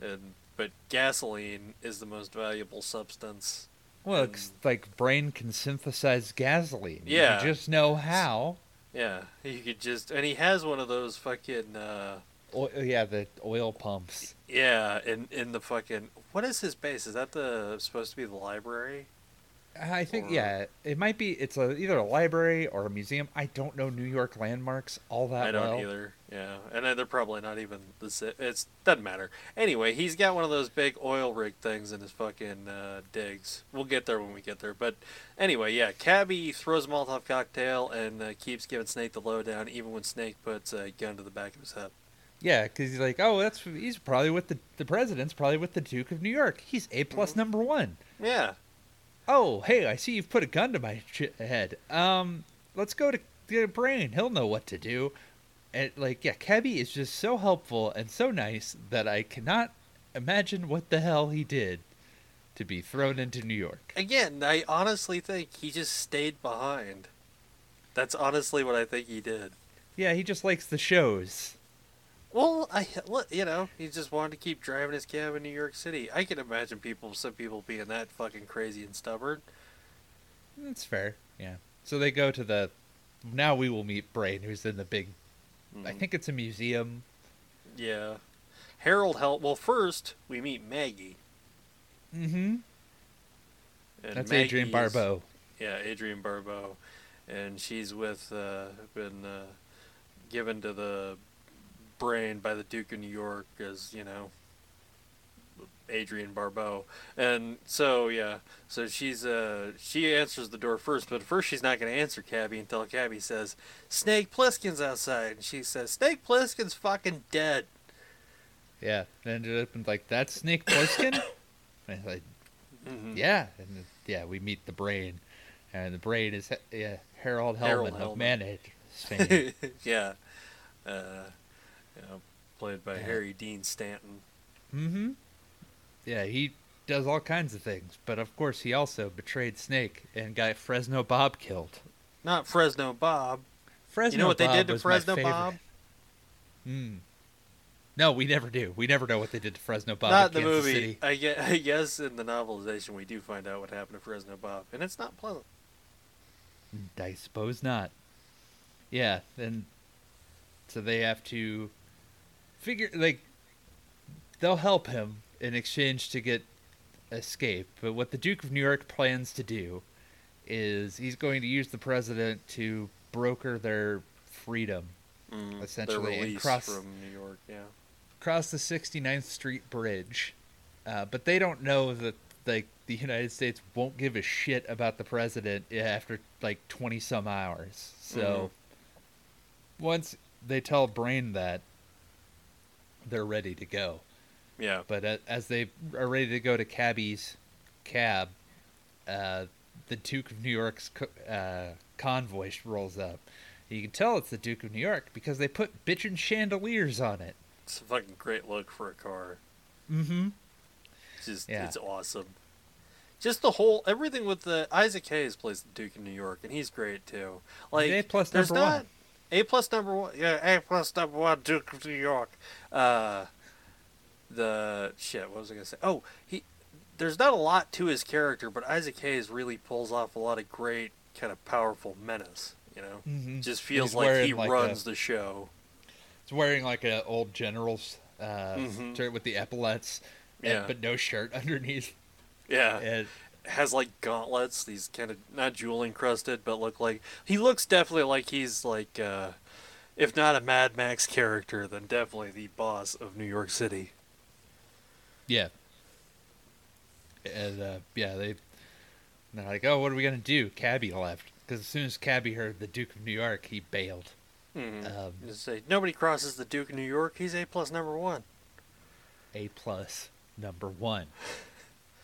and but gasoline is the most valuable substance. Well, it's like brain can synthesize gasoline. Yeah. You just know how. Yeah, you could just and he has one of those fucking uh, O- yeah, the oil pumps. yeah in in the fucking what is his base? Is that the supposed to be the library? I think Or- yeah, it might be. It's a, either a library or a museum. I don't know New York landmarks all that I don't well. either. Yeah, and they're probably not even the. si- It's doesn't matter. Anyway, he's got one of those big oil rig things in his fucking uh, digs. We'll get there when we get there. But anyway, yeah, Cabby throws a Molotov cocktail and uh, keeps giving Snake the lowdown, even when Snake puts a gun to the back of his head. Yeah, because he's like, oh, that's he's probably with the the president's probably with the Duke of New York. He's a plus Mhm. number one. Yeah, Oh, hey, I see you've put a gun to my ch- head. Um, let's go to the brain. He'll know what to do. And like, yeah, Cabby is just so helpful and so nice that I cannot imagine what the hell he did to be thrown into New York. again, I honestly think he just stayed behind. That's honestly what I think he did. Yeah, he just likes the shows. Well, I you know he just wanted to keep driving his cab in New York City. I can imagine people, some people being that fucking crazy and stubborn. That's fair. Yeah. So they go to the. Now we will meet Brain, who's in the big. I Mhm. think it's a museum. Yeah. Harold help. Well, first we meet Maggie. Mm-hmm. And That's Maggie Adrienne Barbeau. Yeah, Adrienne Barbeau, and she's with uh, been uh, given to the brain by the Duke of New York as you know. Adrienne Barbeau, and so yeah, so she's uh she answers the door first, but first she's not going to answer Cabby until Cabby says Snake Plissken's outside, and she says Snake Plissken's fucking dead. Yeah. And ended up in like that's Snake Plissken. and I like, Mhm. yeah, and yeah, we meet the Brain, and the Brain is yeah Harold Harold Hellman of Hellman. Manage yeah. Uh, you know, played by Yeah. Harry Dean Stanton. mm-hmm. Yeah, he does all kinds of things, but of course he also betrayed Snake and got Fresno Bob killed. Not Fresno Bob. Fresno you know what they did to Fresno. Bob? Hmm. No, we never do. We never know what they did to Fresno Bob not in the Kansas movie. I guess, I guess in the novelization we do find out what happened to Fresno Bob, and it's not pleasant. I suppose not. Yeah, and so they have to figure like they'll help him in exchange to get escape. But what the Duke of New York plans to do is he's going to use the president to broker their freedom. Mm, Essentially, their and cross- from New York. Yeah. Cross the 69th Street Bridge. Uh, but they don't know that like the United States won't give a shit about the president after like 20 some hours. So once they tell Brain that they're ready to go. Yeah. But as they are ready to go to Cabby's cab, uh, the Duke of New York's co- uh, convoy rolls up. You can tell it's the Duke of New York because they put bitchin' chandeliers on it. It's a fucking great look for a car. Mm-hmm. It's just Yeah. it's awesome. Just the whole everything with the Isaac Hayes plays the Duke of New York, and he's great too. Like plus number not one. A plus number one. Yeah, A plus number one Duke of New York. Uh, the shit. What was I gonna say? Oh, he. There's not a lot to his character, but Isaac Hayes really pulls off a lot of great kind of powerful menace. You know, Mm-hmm. just feels He's like he like runs a- the show. He's wearing like an old general's uh, Mhm. shirt with the epaulets, and- Yeah. but no shirt underneath. Yeah, And has like gauntlets. These kind of not jewel encrusted, but look like he looks definitely like he's like, uh, if not a Mad Max character, then definitely the boss of New York City. yeah, and uh, yeah, they they're like, oh, what are we gonna do? Cabby left because as soon as Cabby heard the Duke of New York, he bailed. Mm-hmm. Um, say nobody crosses the Duke of New York. He's A plus number one. A plus number one.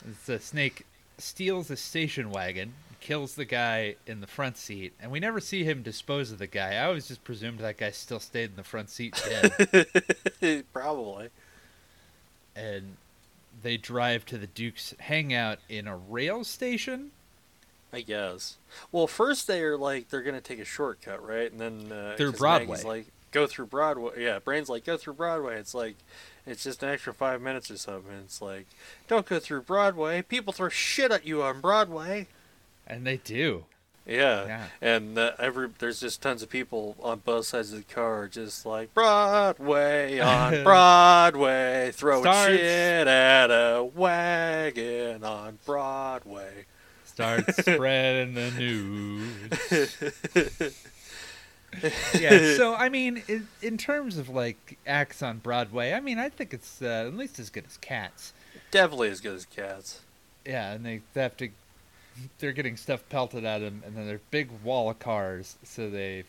It's a snake steals a station wagon, kills the guy in the front seat, and we never see him dispose of the guy. I always just presumed that guy still stayed in the front seat dead. Probably. and they drive to the Duke's hangout in a rail station. I guess. Well, first they are like they're gonna take a shortcut, right? And then uh, Through Broadway. Maggie's like go through Broadway. Yeah, Brain's like go through Broadway. It's like, It's just an extra five minutes or something. It's like, don't go through Broadway. People throw shit at you on Broadway. And they do. Yeah, Yeah. and uh, every there's just tons of people on both sides of the car, just like Broadway on Broadway, throwing Starts- shit at a wagon on Broadway. Start spreading the news. yeah. So I mean, in, in terms of like acts on Broadway, I mean, I think it's uh, at least as good as Cats. Definitely as good as Cats. Yeah, and they, they have to. They're getting stuff pelted at them, and then there's big wall of cars, so they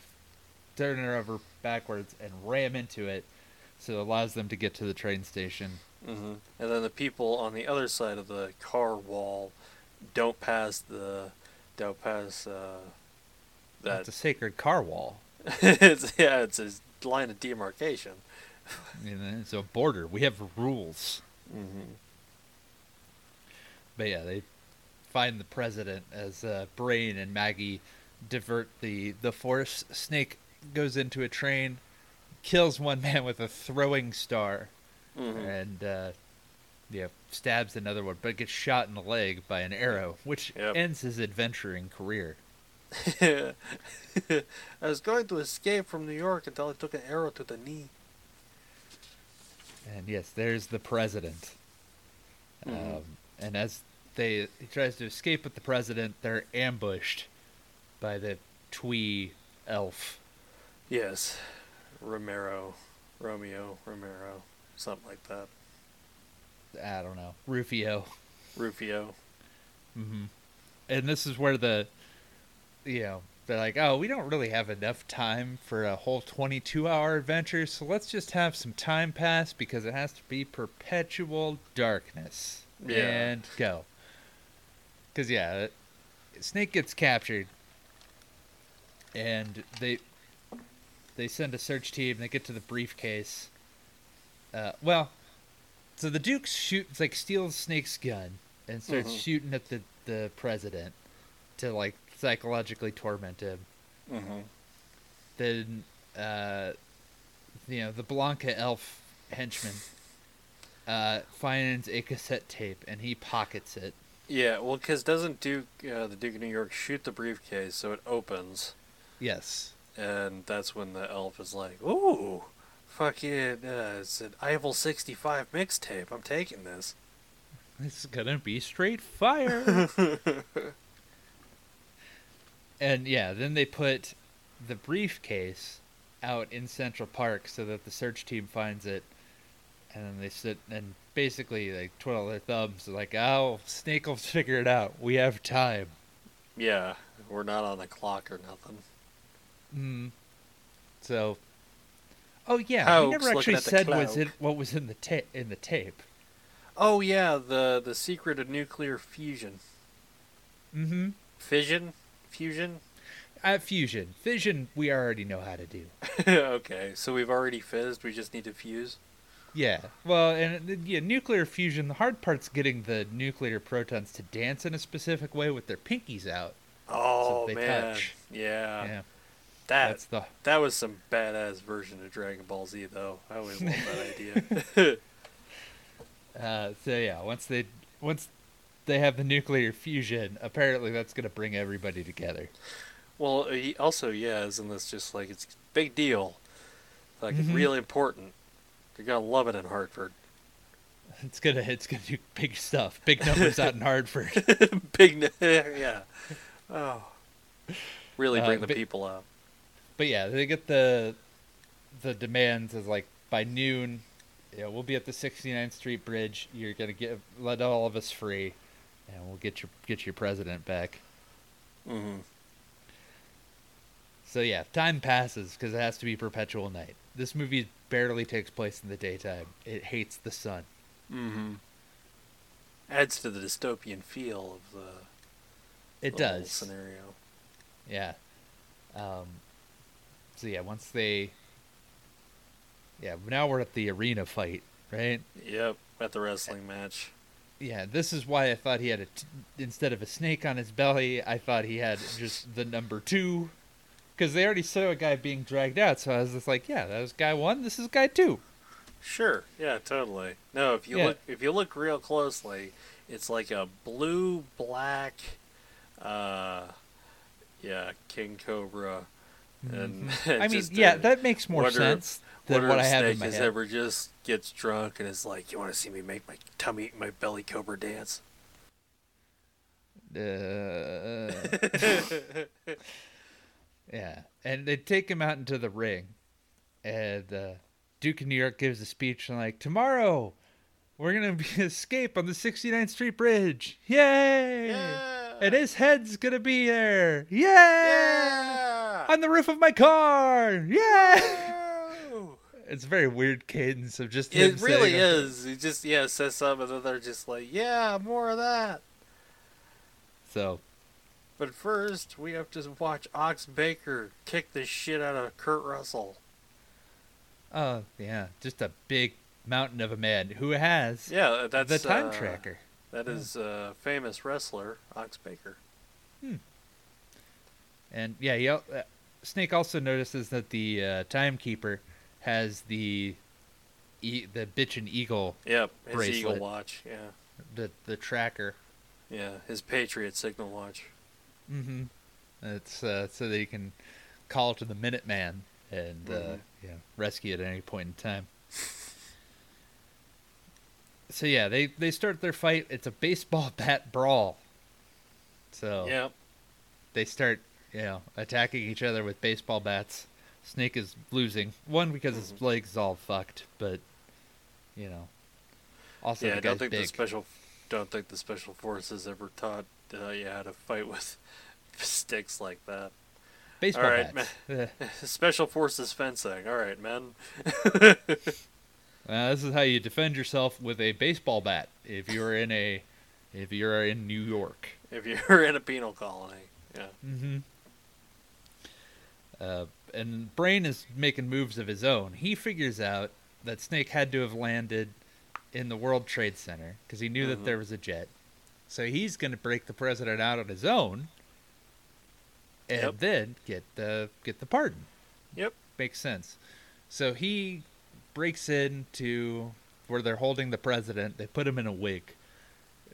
turn it over backwards and ram into it, so it allows them to get to the train station. Mm-hmm. And then the people on the other side of the car wall don't pass the don't pass uh, that. It's a sacred car wall. it's, yeah, it's a line of demarcation. It's a border. We have rules. hmm But yeah, they find the president as uh, Brain and Maggie divert the the force. Snake goes into a train, kills one man with a throwing star, hmm and uh, yeah, stabs another one, but gets shot in the leg by an arrow, which Yep. ends his adventuring career. I was going to escape from New York until I took an arrow to the knee. And yes, there's the president. Mhm. Um, and as they he tries to escape with the president, they're ambushed by the twee elf. Yes, Romero, Romeo, Romero, something like that. I don't know, Rufio. Rufio. hmm And this is where the, you know, they're like, oh, we don't really have enough time for a whole 22 hour adventure, so let's just have some time pass because it has to be perpetual darkness. Yeah. And go. Because, yeah, Snake gets captured, and they they send a search team, they get to the briefcase. Uh, well, so the Duke shoots, like, steals Snake's gun and starts Mhm. shooting at the, the president to, like, psychologically tormented. Mm-hmm. Then, uh, you know, the Blanka elf henchman uh, finds a cassette tape and he pockets it. Yeah, well, because doesn't Duke, uh, the Duke of New York, shoot the briefcase so it opens, Yes. and that's when the elf is like, "Ooh, fucking, uh, it's an Eiffel 65 mixtape. I'm taking this." It's gonna be straight fire. and yeah, then they put the briefcase out in Central Park so that the search team finds it, and then they sit and basically like twiddle their thumbs, like, "Oh, Snake will figure it out. We have time." yeah, we're not on the clock or nothing. Mm. So, oh yeah, Hoax, he never actually said was it what was in the ta- in the tape. Oh yeah, the the secret of nuclear fusion, Mm-hmm. fission, fusion. At fusion, fission, we already know how to do. okay, so we've already fizzed. We just need to fuse. Yeah. Well, and uh, yeah, nuclear fusion. The hard part's getting the nuclear protons to dance in a specific way with their pinkies out. Oh they man, touch. yeah, yeah, that that's the. that was some badass version of Dragon Ball Z though. I always love that idea. Uh, so yeah, once they once they have the nuclear fusion, apparently that's gonna bring everybody together. well, he also yeah, isn't this just like it's a big deal, like Mhm. really important. You're gonna love it in Hartford. It's gonna it's gonna do big stuff, big numbers out in Hartford. big, yeah. Oh, really Uh, bring the people out. But yeah, they get the the demands as like by noon, yeah, we'll be at the 69th Street Bridge. You're gonna get let all of us free, and we'll get your get your president back. hmm So yeah, time passes because it has to be perpetual night. This movie barely takes place in the daytime. It hates the sun. Mm-hmm. Adds to the dystopian feel of the It the does. scenario. Yeah. Um. So yeah, once they. Yeah, now we're at the arena fight, right? Yep, at the wrestling match. Yeah, this is why I thought he had a t- instead of a snake on his belly, I thought he had just the number two, because they already saw a guy being dragged out. So I was just like, yeah, that was guy one. This is guy two. Sure. Yeah, totally. No, if you Yeah. look if you look real closely, it's like a blue black uh yeah, king cobra and Mm-hmm. I mean, yeah, that makes more wonder- sense than what I have in my has head. ever just gets drunk and is like, "You want to see me make my tummy, my belly cobra dance?" Uh, yeah, and they take him out into the ring, and uh, Duke of New York gives a speech and like, tomorrow we're gonna be escape on the 69th Street Bridge, yay! yeah. And his head's gonna be there, yay! yeah. On the roof of my car, Yeah. It's a very weird cadence of just It really saying- is. He just yeah says something, and then they're just like, "Yeah, more of that." So But first, we have to watch Ox Baker kick the shit out of Kurt Russell. Oh yeah, just a big mountain of a man who has Yeah, that's the time uh, tracker. That is a famous wrestler, Ox Baker. Hmm. And yeah, he, Snake also notices that the uh, timekeeper has the e- the bitch and eagle, Yep, his Bracelet. Eagle Watch. Yeah, the the tracker. yeah, his Patriot Signal Watch. Mm-hmm. It's uh, so that he can call to the Minuteman and uh, Mhm. yeah, rescue at any point in time. So yeah, they they start their fight. It's a baseball bat brawl. So Yep. they start, you know, attacking each other with baseball bats. Snake is losing. One because his Mhm. legs all fucked, but you know, also yeah, the I don't think big. the special don't think the special forces ever taught uh, you how to fight with sticks like that. baseball all right, bats. Eh. Special forces fencing. All right, men. Uh, this is how you defend yourself with a baseball bat if you're in a if you're in New York. if you're in a penal colony, yeah. Mm-hmm. Uh, and Brain is making moves of his own. He figures out that Snake had to have landed in the World Trade Center because he knew that Mhm. there was a jet. So he's going to break the president out on his own, and Yep. then get the get the pardon. Yep. Makes sense. So he breaks into where they're holding the president. They put him in a wig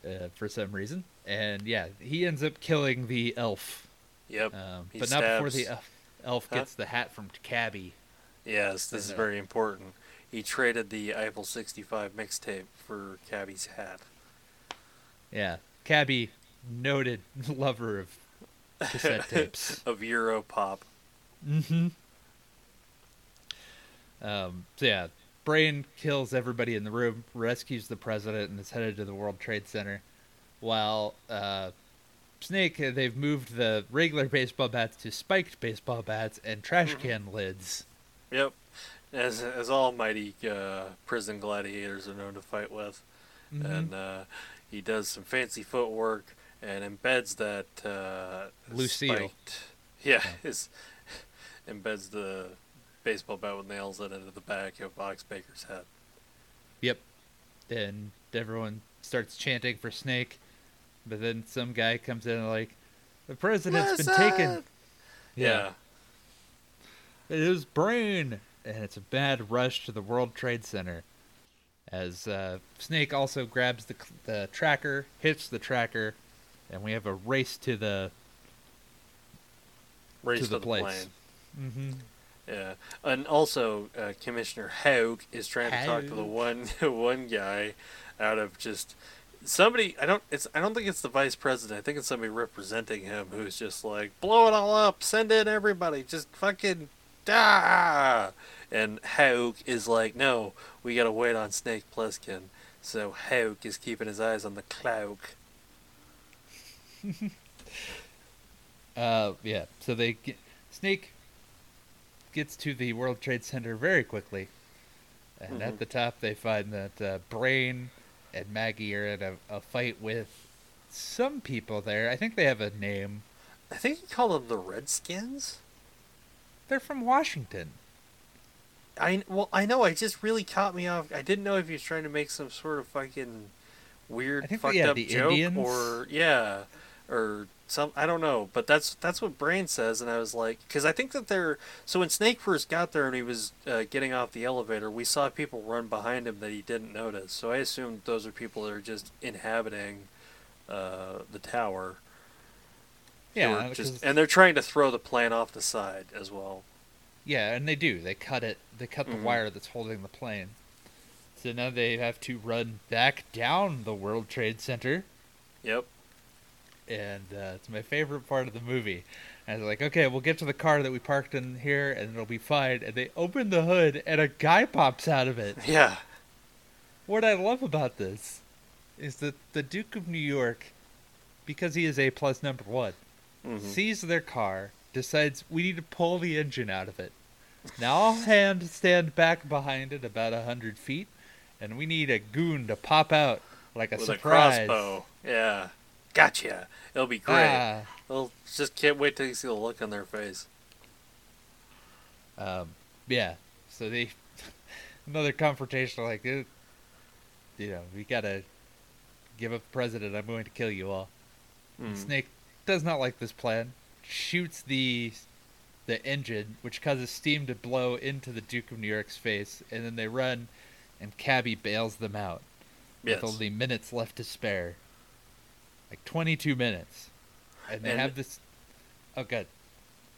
uh, for some reason, and yeah, he ends up killing the elf. Yep. Um, but not before the stabs- elf, Huh? gets the hat from Cabby. Yes, this is uh, very important. He traded the Eiffel 65 mixtape for Cabby's hat. Yeah, Cabby, noted lover of cassette tapes. of Euro pop. Mm-hmm. Um, so yeah, Brain kills everybody in the room, rescues the president, and is headed to the World Trade Center. While uh, Snake, uh, they've moved the regular baseball bats to spiked baseball bats and trash Mhm. can lids. Yep. As as almighty uh, prison gladiators are known to fight with. Mhm. And uh, he does some fancy footwork and embeds that uh, Lucille. spiked- yeah, Yeah. his embeds the baseball bat with nails in it into the back of Ox Baker's head. Yep. And everyone starts chanting for Snake, but then some guy comes in and like, the president's been taken. Listen! Yeah. It is Brain, and it's a bad rush to the World Trade Center. As uh, Snake also grabs the the tracker, hits the tracker, and we have a race to the. Race To to, the the, place. plane. Mm-hmm. Yeah, and also uh, Commissioner Hauk is trying to talk to the one one guy out of just somebody. I don't. It's. I don't think it's the vice president. I think it's somebody representing him who's just like blow it all up, send in everybody, just fucking da. And Hauk is like, no, we gotta wait on Snake Plissken. So Hauk is keeping his eyes on the cloak. Uh, yeah. So they get, Snake gets to the World Trade Center very quickly, and at Mhm. the top they find that uh, Brain and Maggie are in a, a fight with some people there. I think they have a name. I think he call them the Redskins. They're from Washington. I well, I know. I just really caught me off. I didn't know if he was trying to make some sort of fucking weird, fucked up the joke Indians? or yeah. or some I don't know, but that's that's what Brain says, and I was like, because I think that they're so when Snake first got there and he was uh, getting off the elevator, we saw people run behind him that he didn't notice. So I assumed those are people that are just inhabiting uh, the tower. Yeah, just, and they're trying to throw the plane off the side as well. yeah, and they do. They cut it. They cut the Mhm. wire that's holding the plane. So now they have to run back down the World Trade Center, Yep. And uh, it's my favorite part of the movie. And I was like, okay, we'll get to the car that we parked in here, and it'll be fine. And they open the hood, and a guy pops out of it. Yeah. What I love about this is that the Duke of New York, because he is A plus number one, Mhm. sees their car, decides we need to pull the engine out of it. Now I'll hand stand back behind it about a hundred feet, and we need a goon to pop out like a With surprise. a crossbow. Yeah. Gotcha. It'll be great. Ah, Well, just can't wait till you see the look on their face. um, yeah. So they another confrontation like, you know, we gotta give up the president. I'm going to kill you all. Mm. Snake does not like this plan. Shoots the the engine, which causes steam to blow into the Duke of New York's face, and then they run, and Cabby bails them out Yes. with only minutes left to spare. Like 22 minutes, and they And- have this. Oh, good.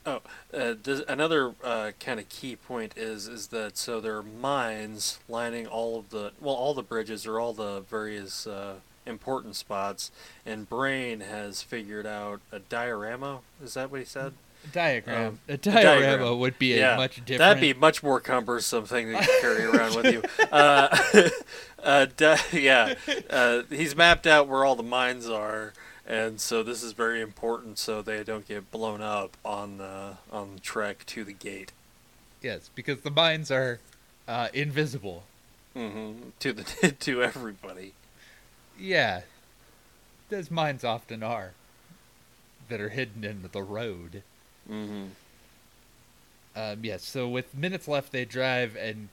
Oh, uh, this, another uh, kind of key point is is that so there are mines lining all of the well all the bridges or all the various uh, important spots, and Brain has figured out a diorama. Is that what he said? Diagram. Um, a diagram. would be a Yeah, much different. That'd be much more cumbersome thing to carry around with you. Uh, uh, di- yeah, uh, he's mapped out where all the mines are, and so this is very important so they don't get blown up on the on the trek to the gate. Yes, because the mines are uh, invisible. hmm To the to everybody. Yeah, as mines often are, that are hidden in the road. Hmm Um, yeah, so with minutes left, they drive, and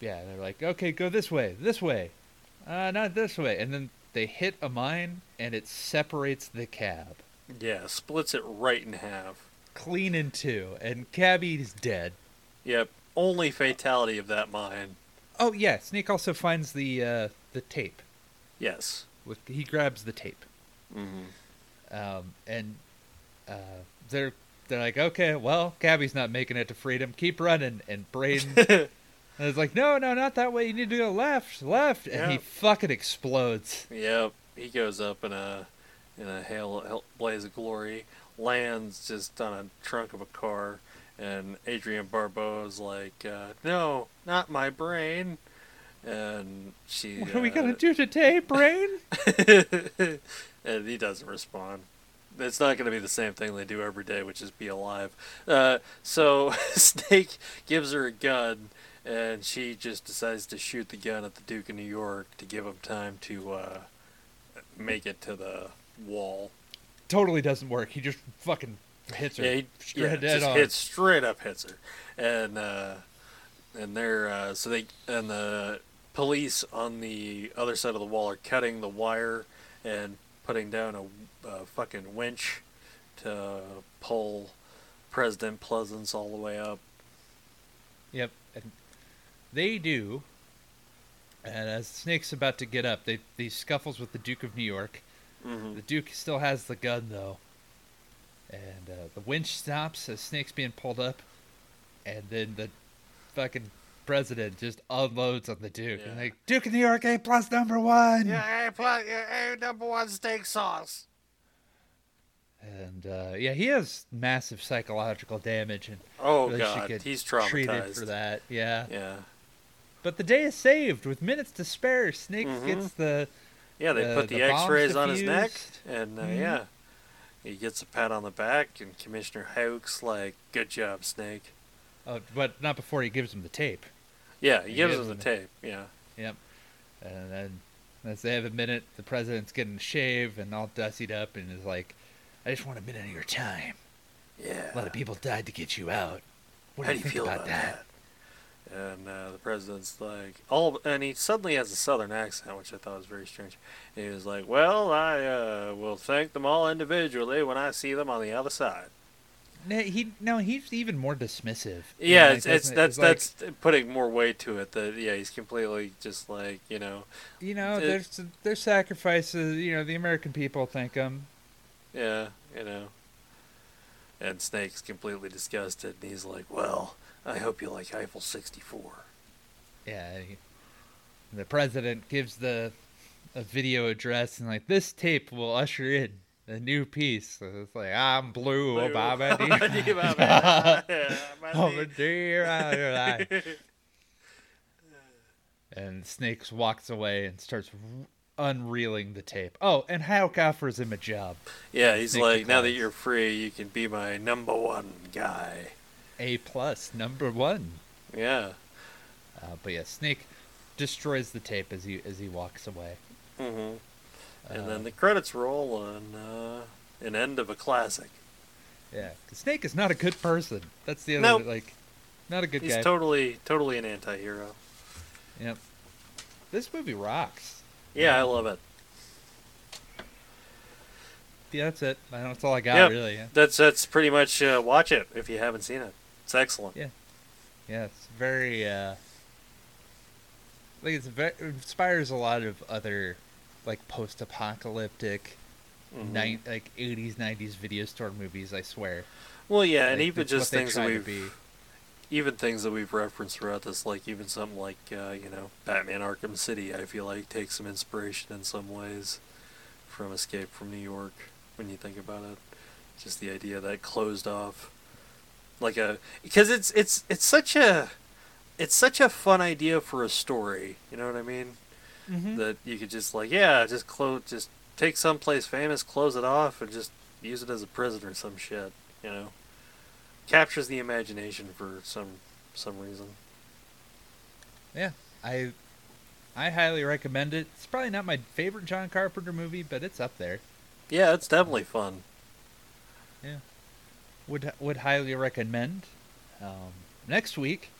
yeah, they're like, okay, go this way, this way, uh, not this way, and then they hit a mine, and it separates the cab Yeah, splits it right in half. clean in two, and Cabby's dead. Yep. Only fatality of that mine. Oh yeah, Snake also finds the uh, the tape. Yes. With he grabs the tape, Mm-hmm. um, and uh, they're they're like, okay, well, Cabby's not making it to freedom. Keep running, and Brain. And it's like, no, no, not that way. You need to go left, left, and he fucking explodes. Yep, he goes up in a in a hail, hail blaze of glory, lands just on a trunk of a car, and Adrienne Barbeau's like, uh, "No, not my brain," and she. What are we uh, gonna do today, Brain? and he doesn't respond. It's not going to be the same thing they do every day, which is be alive. Uh, so Snake gives her a gun, and she just decides to shoot the gun at the Duke of New York to give him time to uh, make it to the wall. totally doesn't work. He just fucking hits her Yeah, he straight yeah, dead just on. hits straight up hits her, and uh, and they're uh, so they and the police on the other side of the wall are cutting the wire and putting down a, a fucking winch to pull President Pleasence all the way up. Yep, and they do. And as Snake's about to get up, they he scuffles with the Duke of New York. hmm The Duke still has the gun though, and uh, the winch stops as Snake's being pulled up, and then the fucking president just unloads on the Duke. And Yeah. like Duke of New York, A plus number one. Yeah, A plus A number one steak sauce. And uh, yeah, he has massive psychological damage, and Oh really god, he's treated traumatized. for that. Yeah. Yeah, But the day is saved with minutes to spare. Snake Mhm. gets the yeah. They Uh, put the, the X-rays on his neck, and uh, Mhm. yeah, he gets a pat on the back, and Commissioner Hauk's like, "Good job, Snake." oh, but not before he gives him the tape. Yeah, he He gives gives him the him the- tape. Yeah, Yep. And then as they have a minute, the president's getting a shave and all dustied up and is like, I just want a minute of your time. yeah. A lot of people died to get you out. What How do you think feel about, that? And uh, the president's like, all, and he suddenly has a southern accent, which I thought was very strange. And he was like, "Well, I uh, will thank them all individually when I see them on the other side." No, he no, he's even more dismissive. Yeah, Like, it's, it's that's like, that's putting more weight to it. That yeah, he's completely just like you know, you know, it- there's there's sacrifices. You know, the American people thank him. yeah, you know. And Snake's completely disgusted, and he's like, "Well, I hope you like Eiffel 64." Yeah, he- the president gives the a video address and like this tape will usher in a new peace. It's like I'm blue, Blue. Obama. Yeah, Oh, dear, I- I- And Snakes walks away and starts unreeling the tape. Oh, and Hauk offers him a job. Yeah, he's Snake like, now that you're free, you can be my number one guy. A plus, number one. Yeah. Uh, but yeah, Snake destroys the tape as he as he walks away. hmm And Uh, then the credits roll on uh, an end of a classic. yeah, Snake is not a good person. That's the other Nope. like, not a good He's guy. totally, totally an anti-hero. Yep. This movie rocks. Yeah, I love it. Yeah, that's it. That's all I got, Yep. really. Yeah. That's that's pretty much uh, watch it if you haven't seen it. It's excellent. Yeah. Yeah, it's very. uh Like it's very it inspires a lot of other, like post-apocalyptic, Mhm. nine like '80s, '90s video store movies. I swear. Well, yeah, and even just things that we've be. even things that we've referenced throughout this, like even something like uh, you know Batman Arkham City, I feel like takes some inspiration in some ways from Escape from New York. When you think about it, just the idea that closed off, like a because it's it's it's such a it's such a fun idea for a story. You know what I mean? Mhm. That you could just like yeah, just close, just take someplace famous, close it off, and just use it as a prison or some shit. You know, captures the imagination for some some reason. Yeah, I I highly recommend it. It's probably not my favorite John Carpenter movie, but it's up there. Yeah, it's definitely fun. Yeah. Would would highly recommend. Um, next week,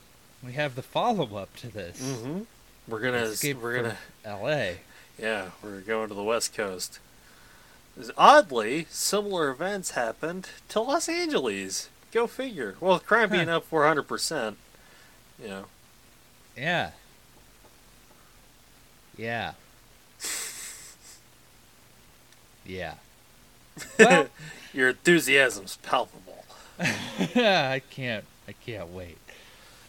we have the follow up to this. Mm-hmm. We're gonna Escape we're gonna L.A. yeah we're going to the West Coast. Oddly, similar events happened to Los Angeles. Go figure. Well, crime being up four hundred percent. You know. Yeah. Yeah. Yeah. Well, Your enthusiasm's palpable. I can't. I can't wait.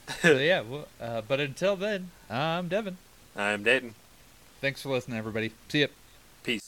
Yeah. Well, uh, but until then, I'm Devin. I'm Dayton. Thanks for listening, everybody. See ya. Peace.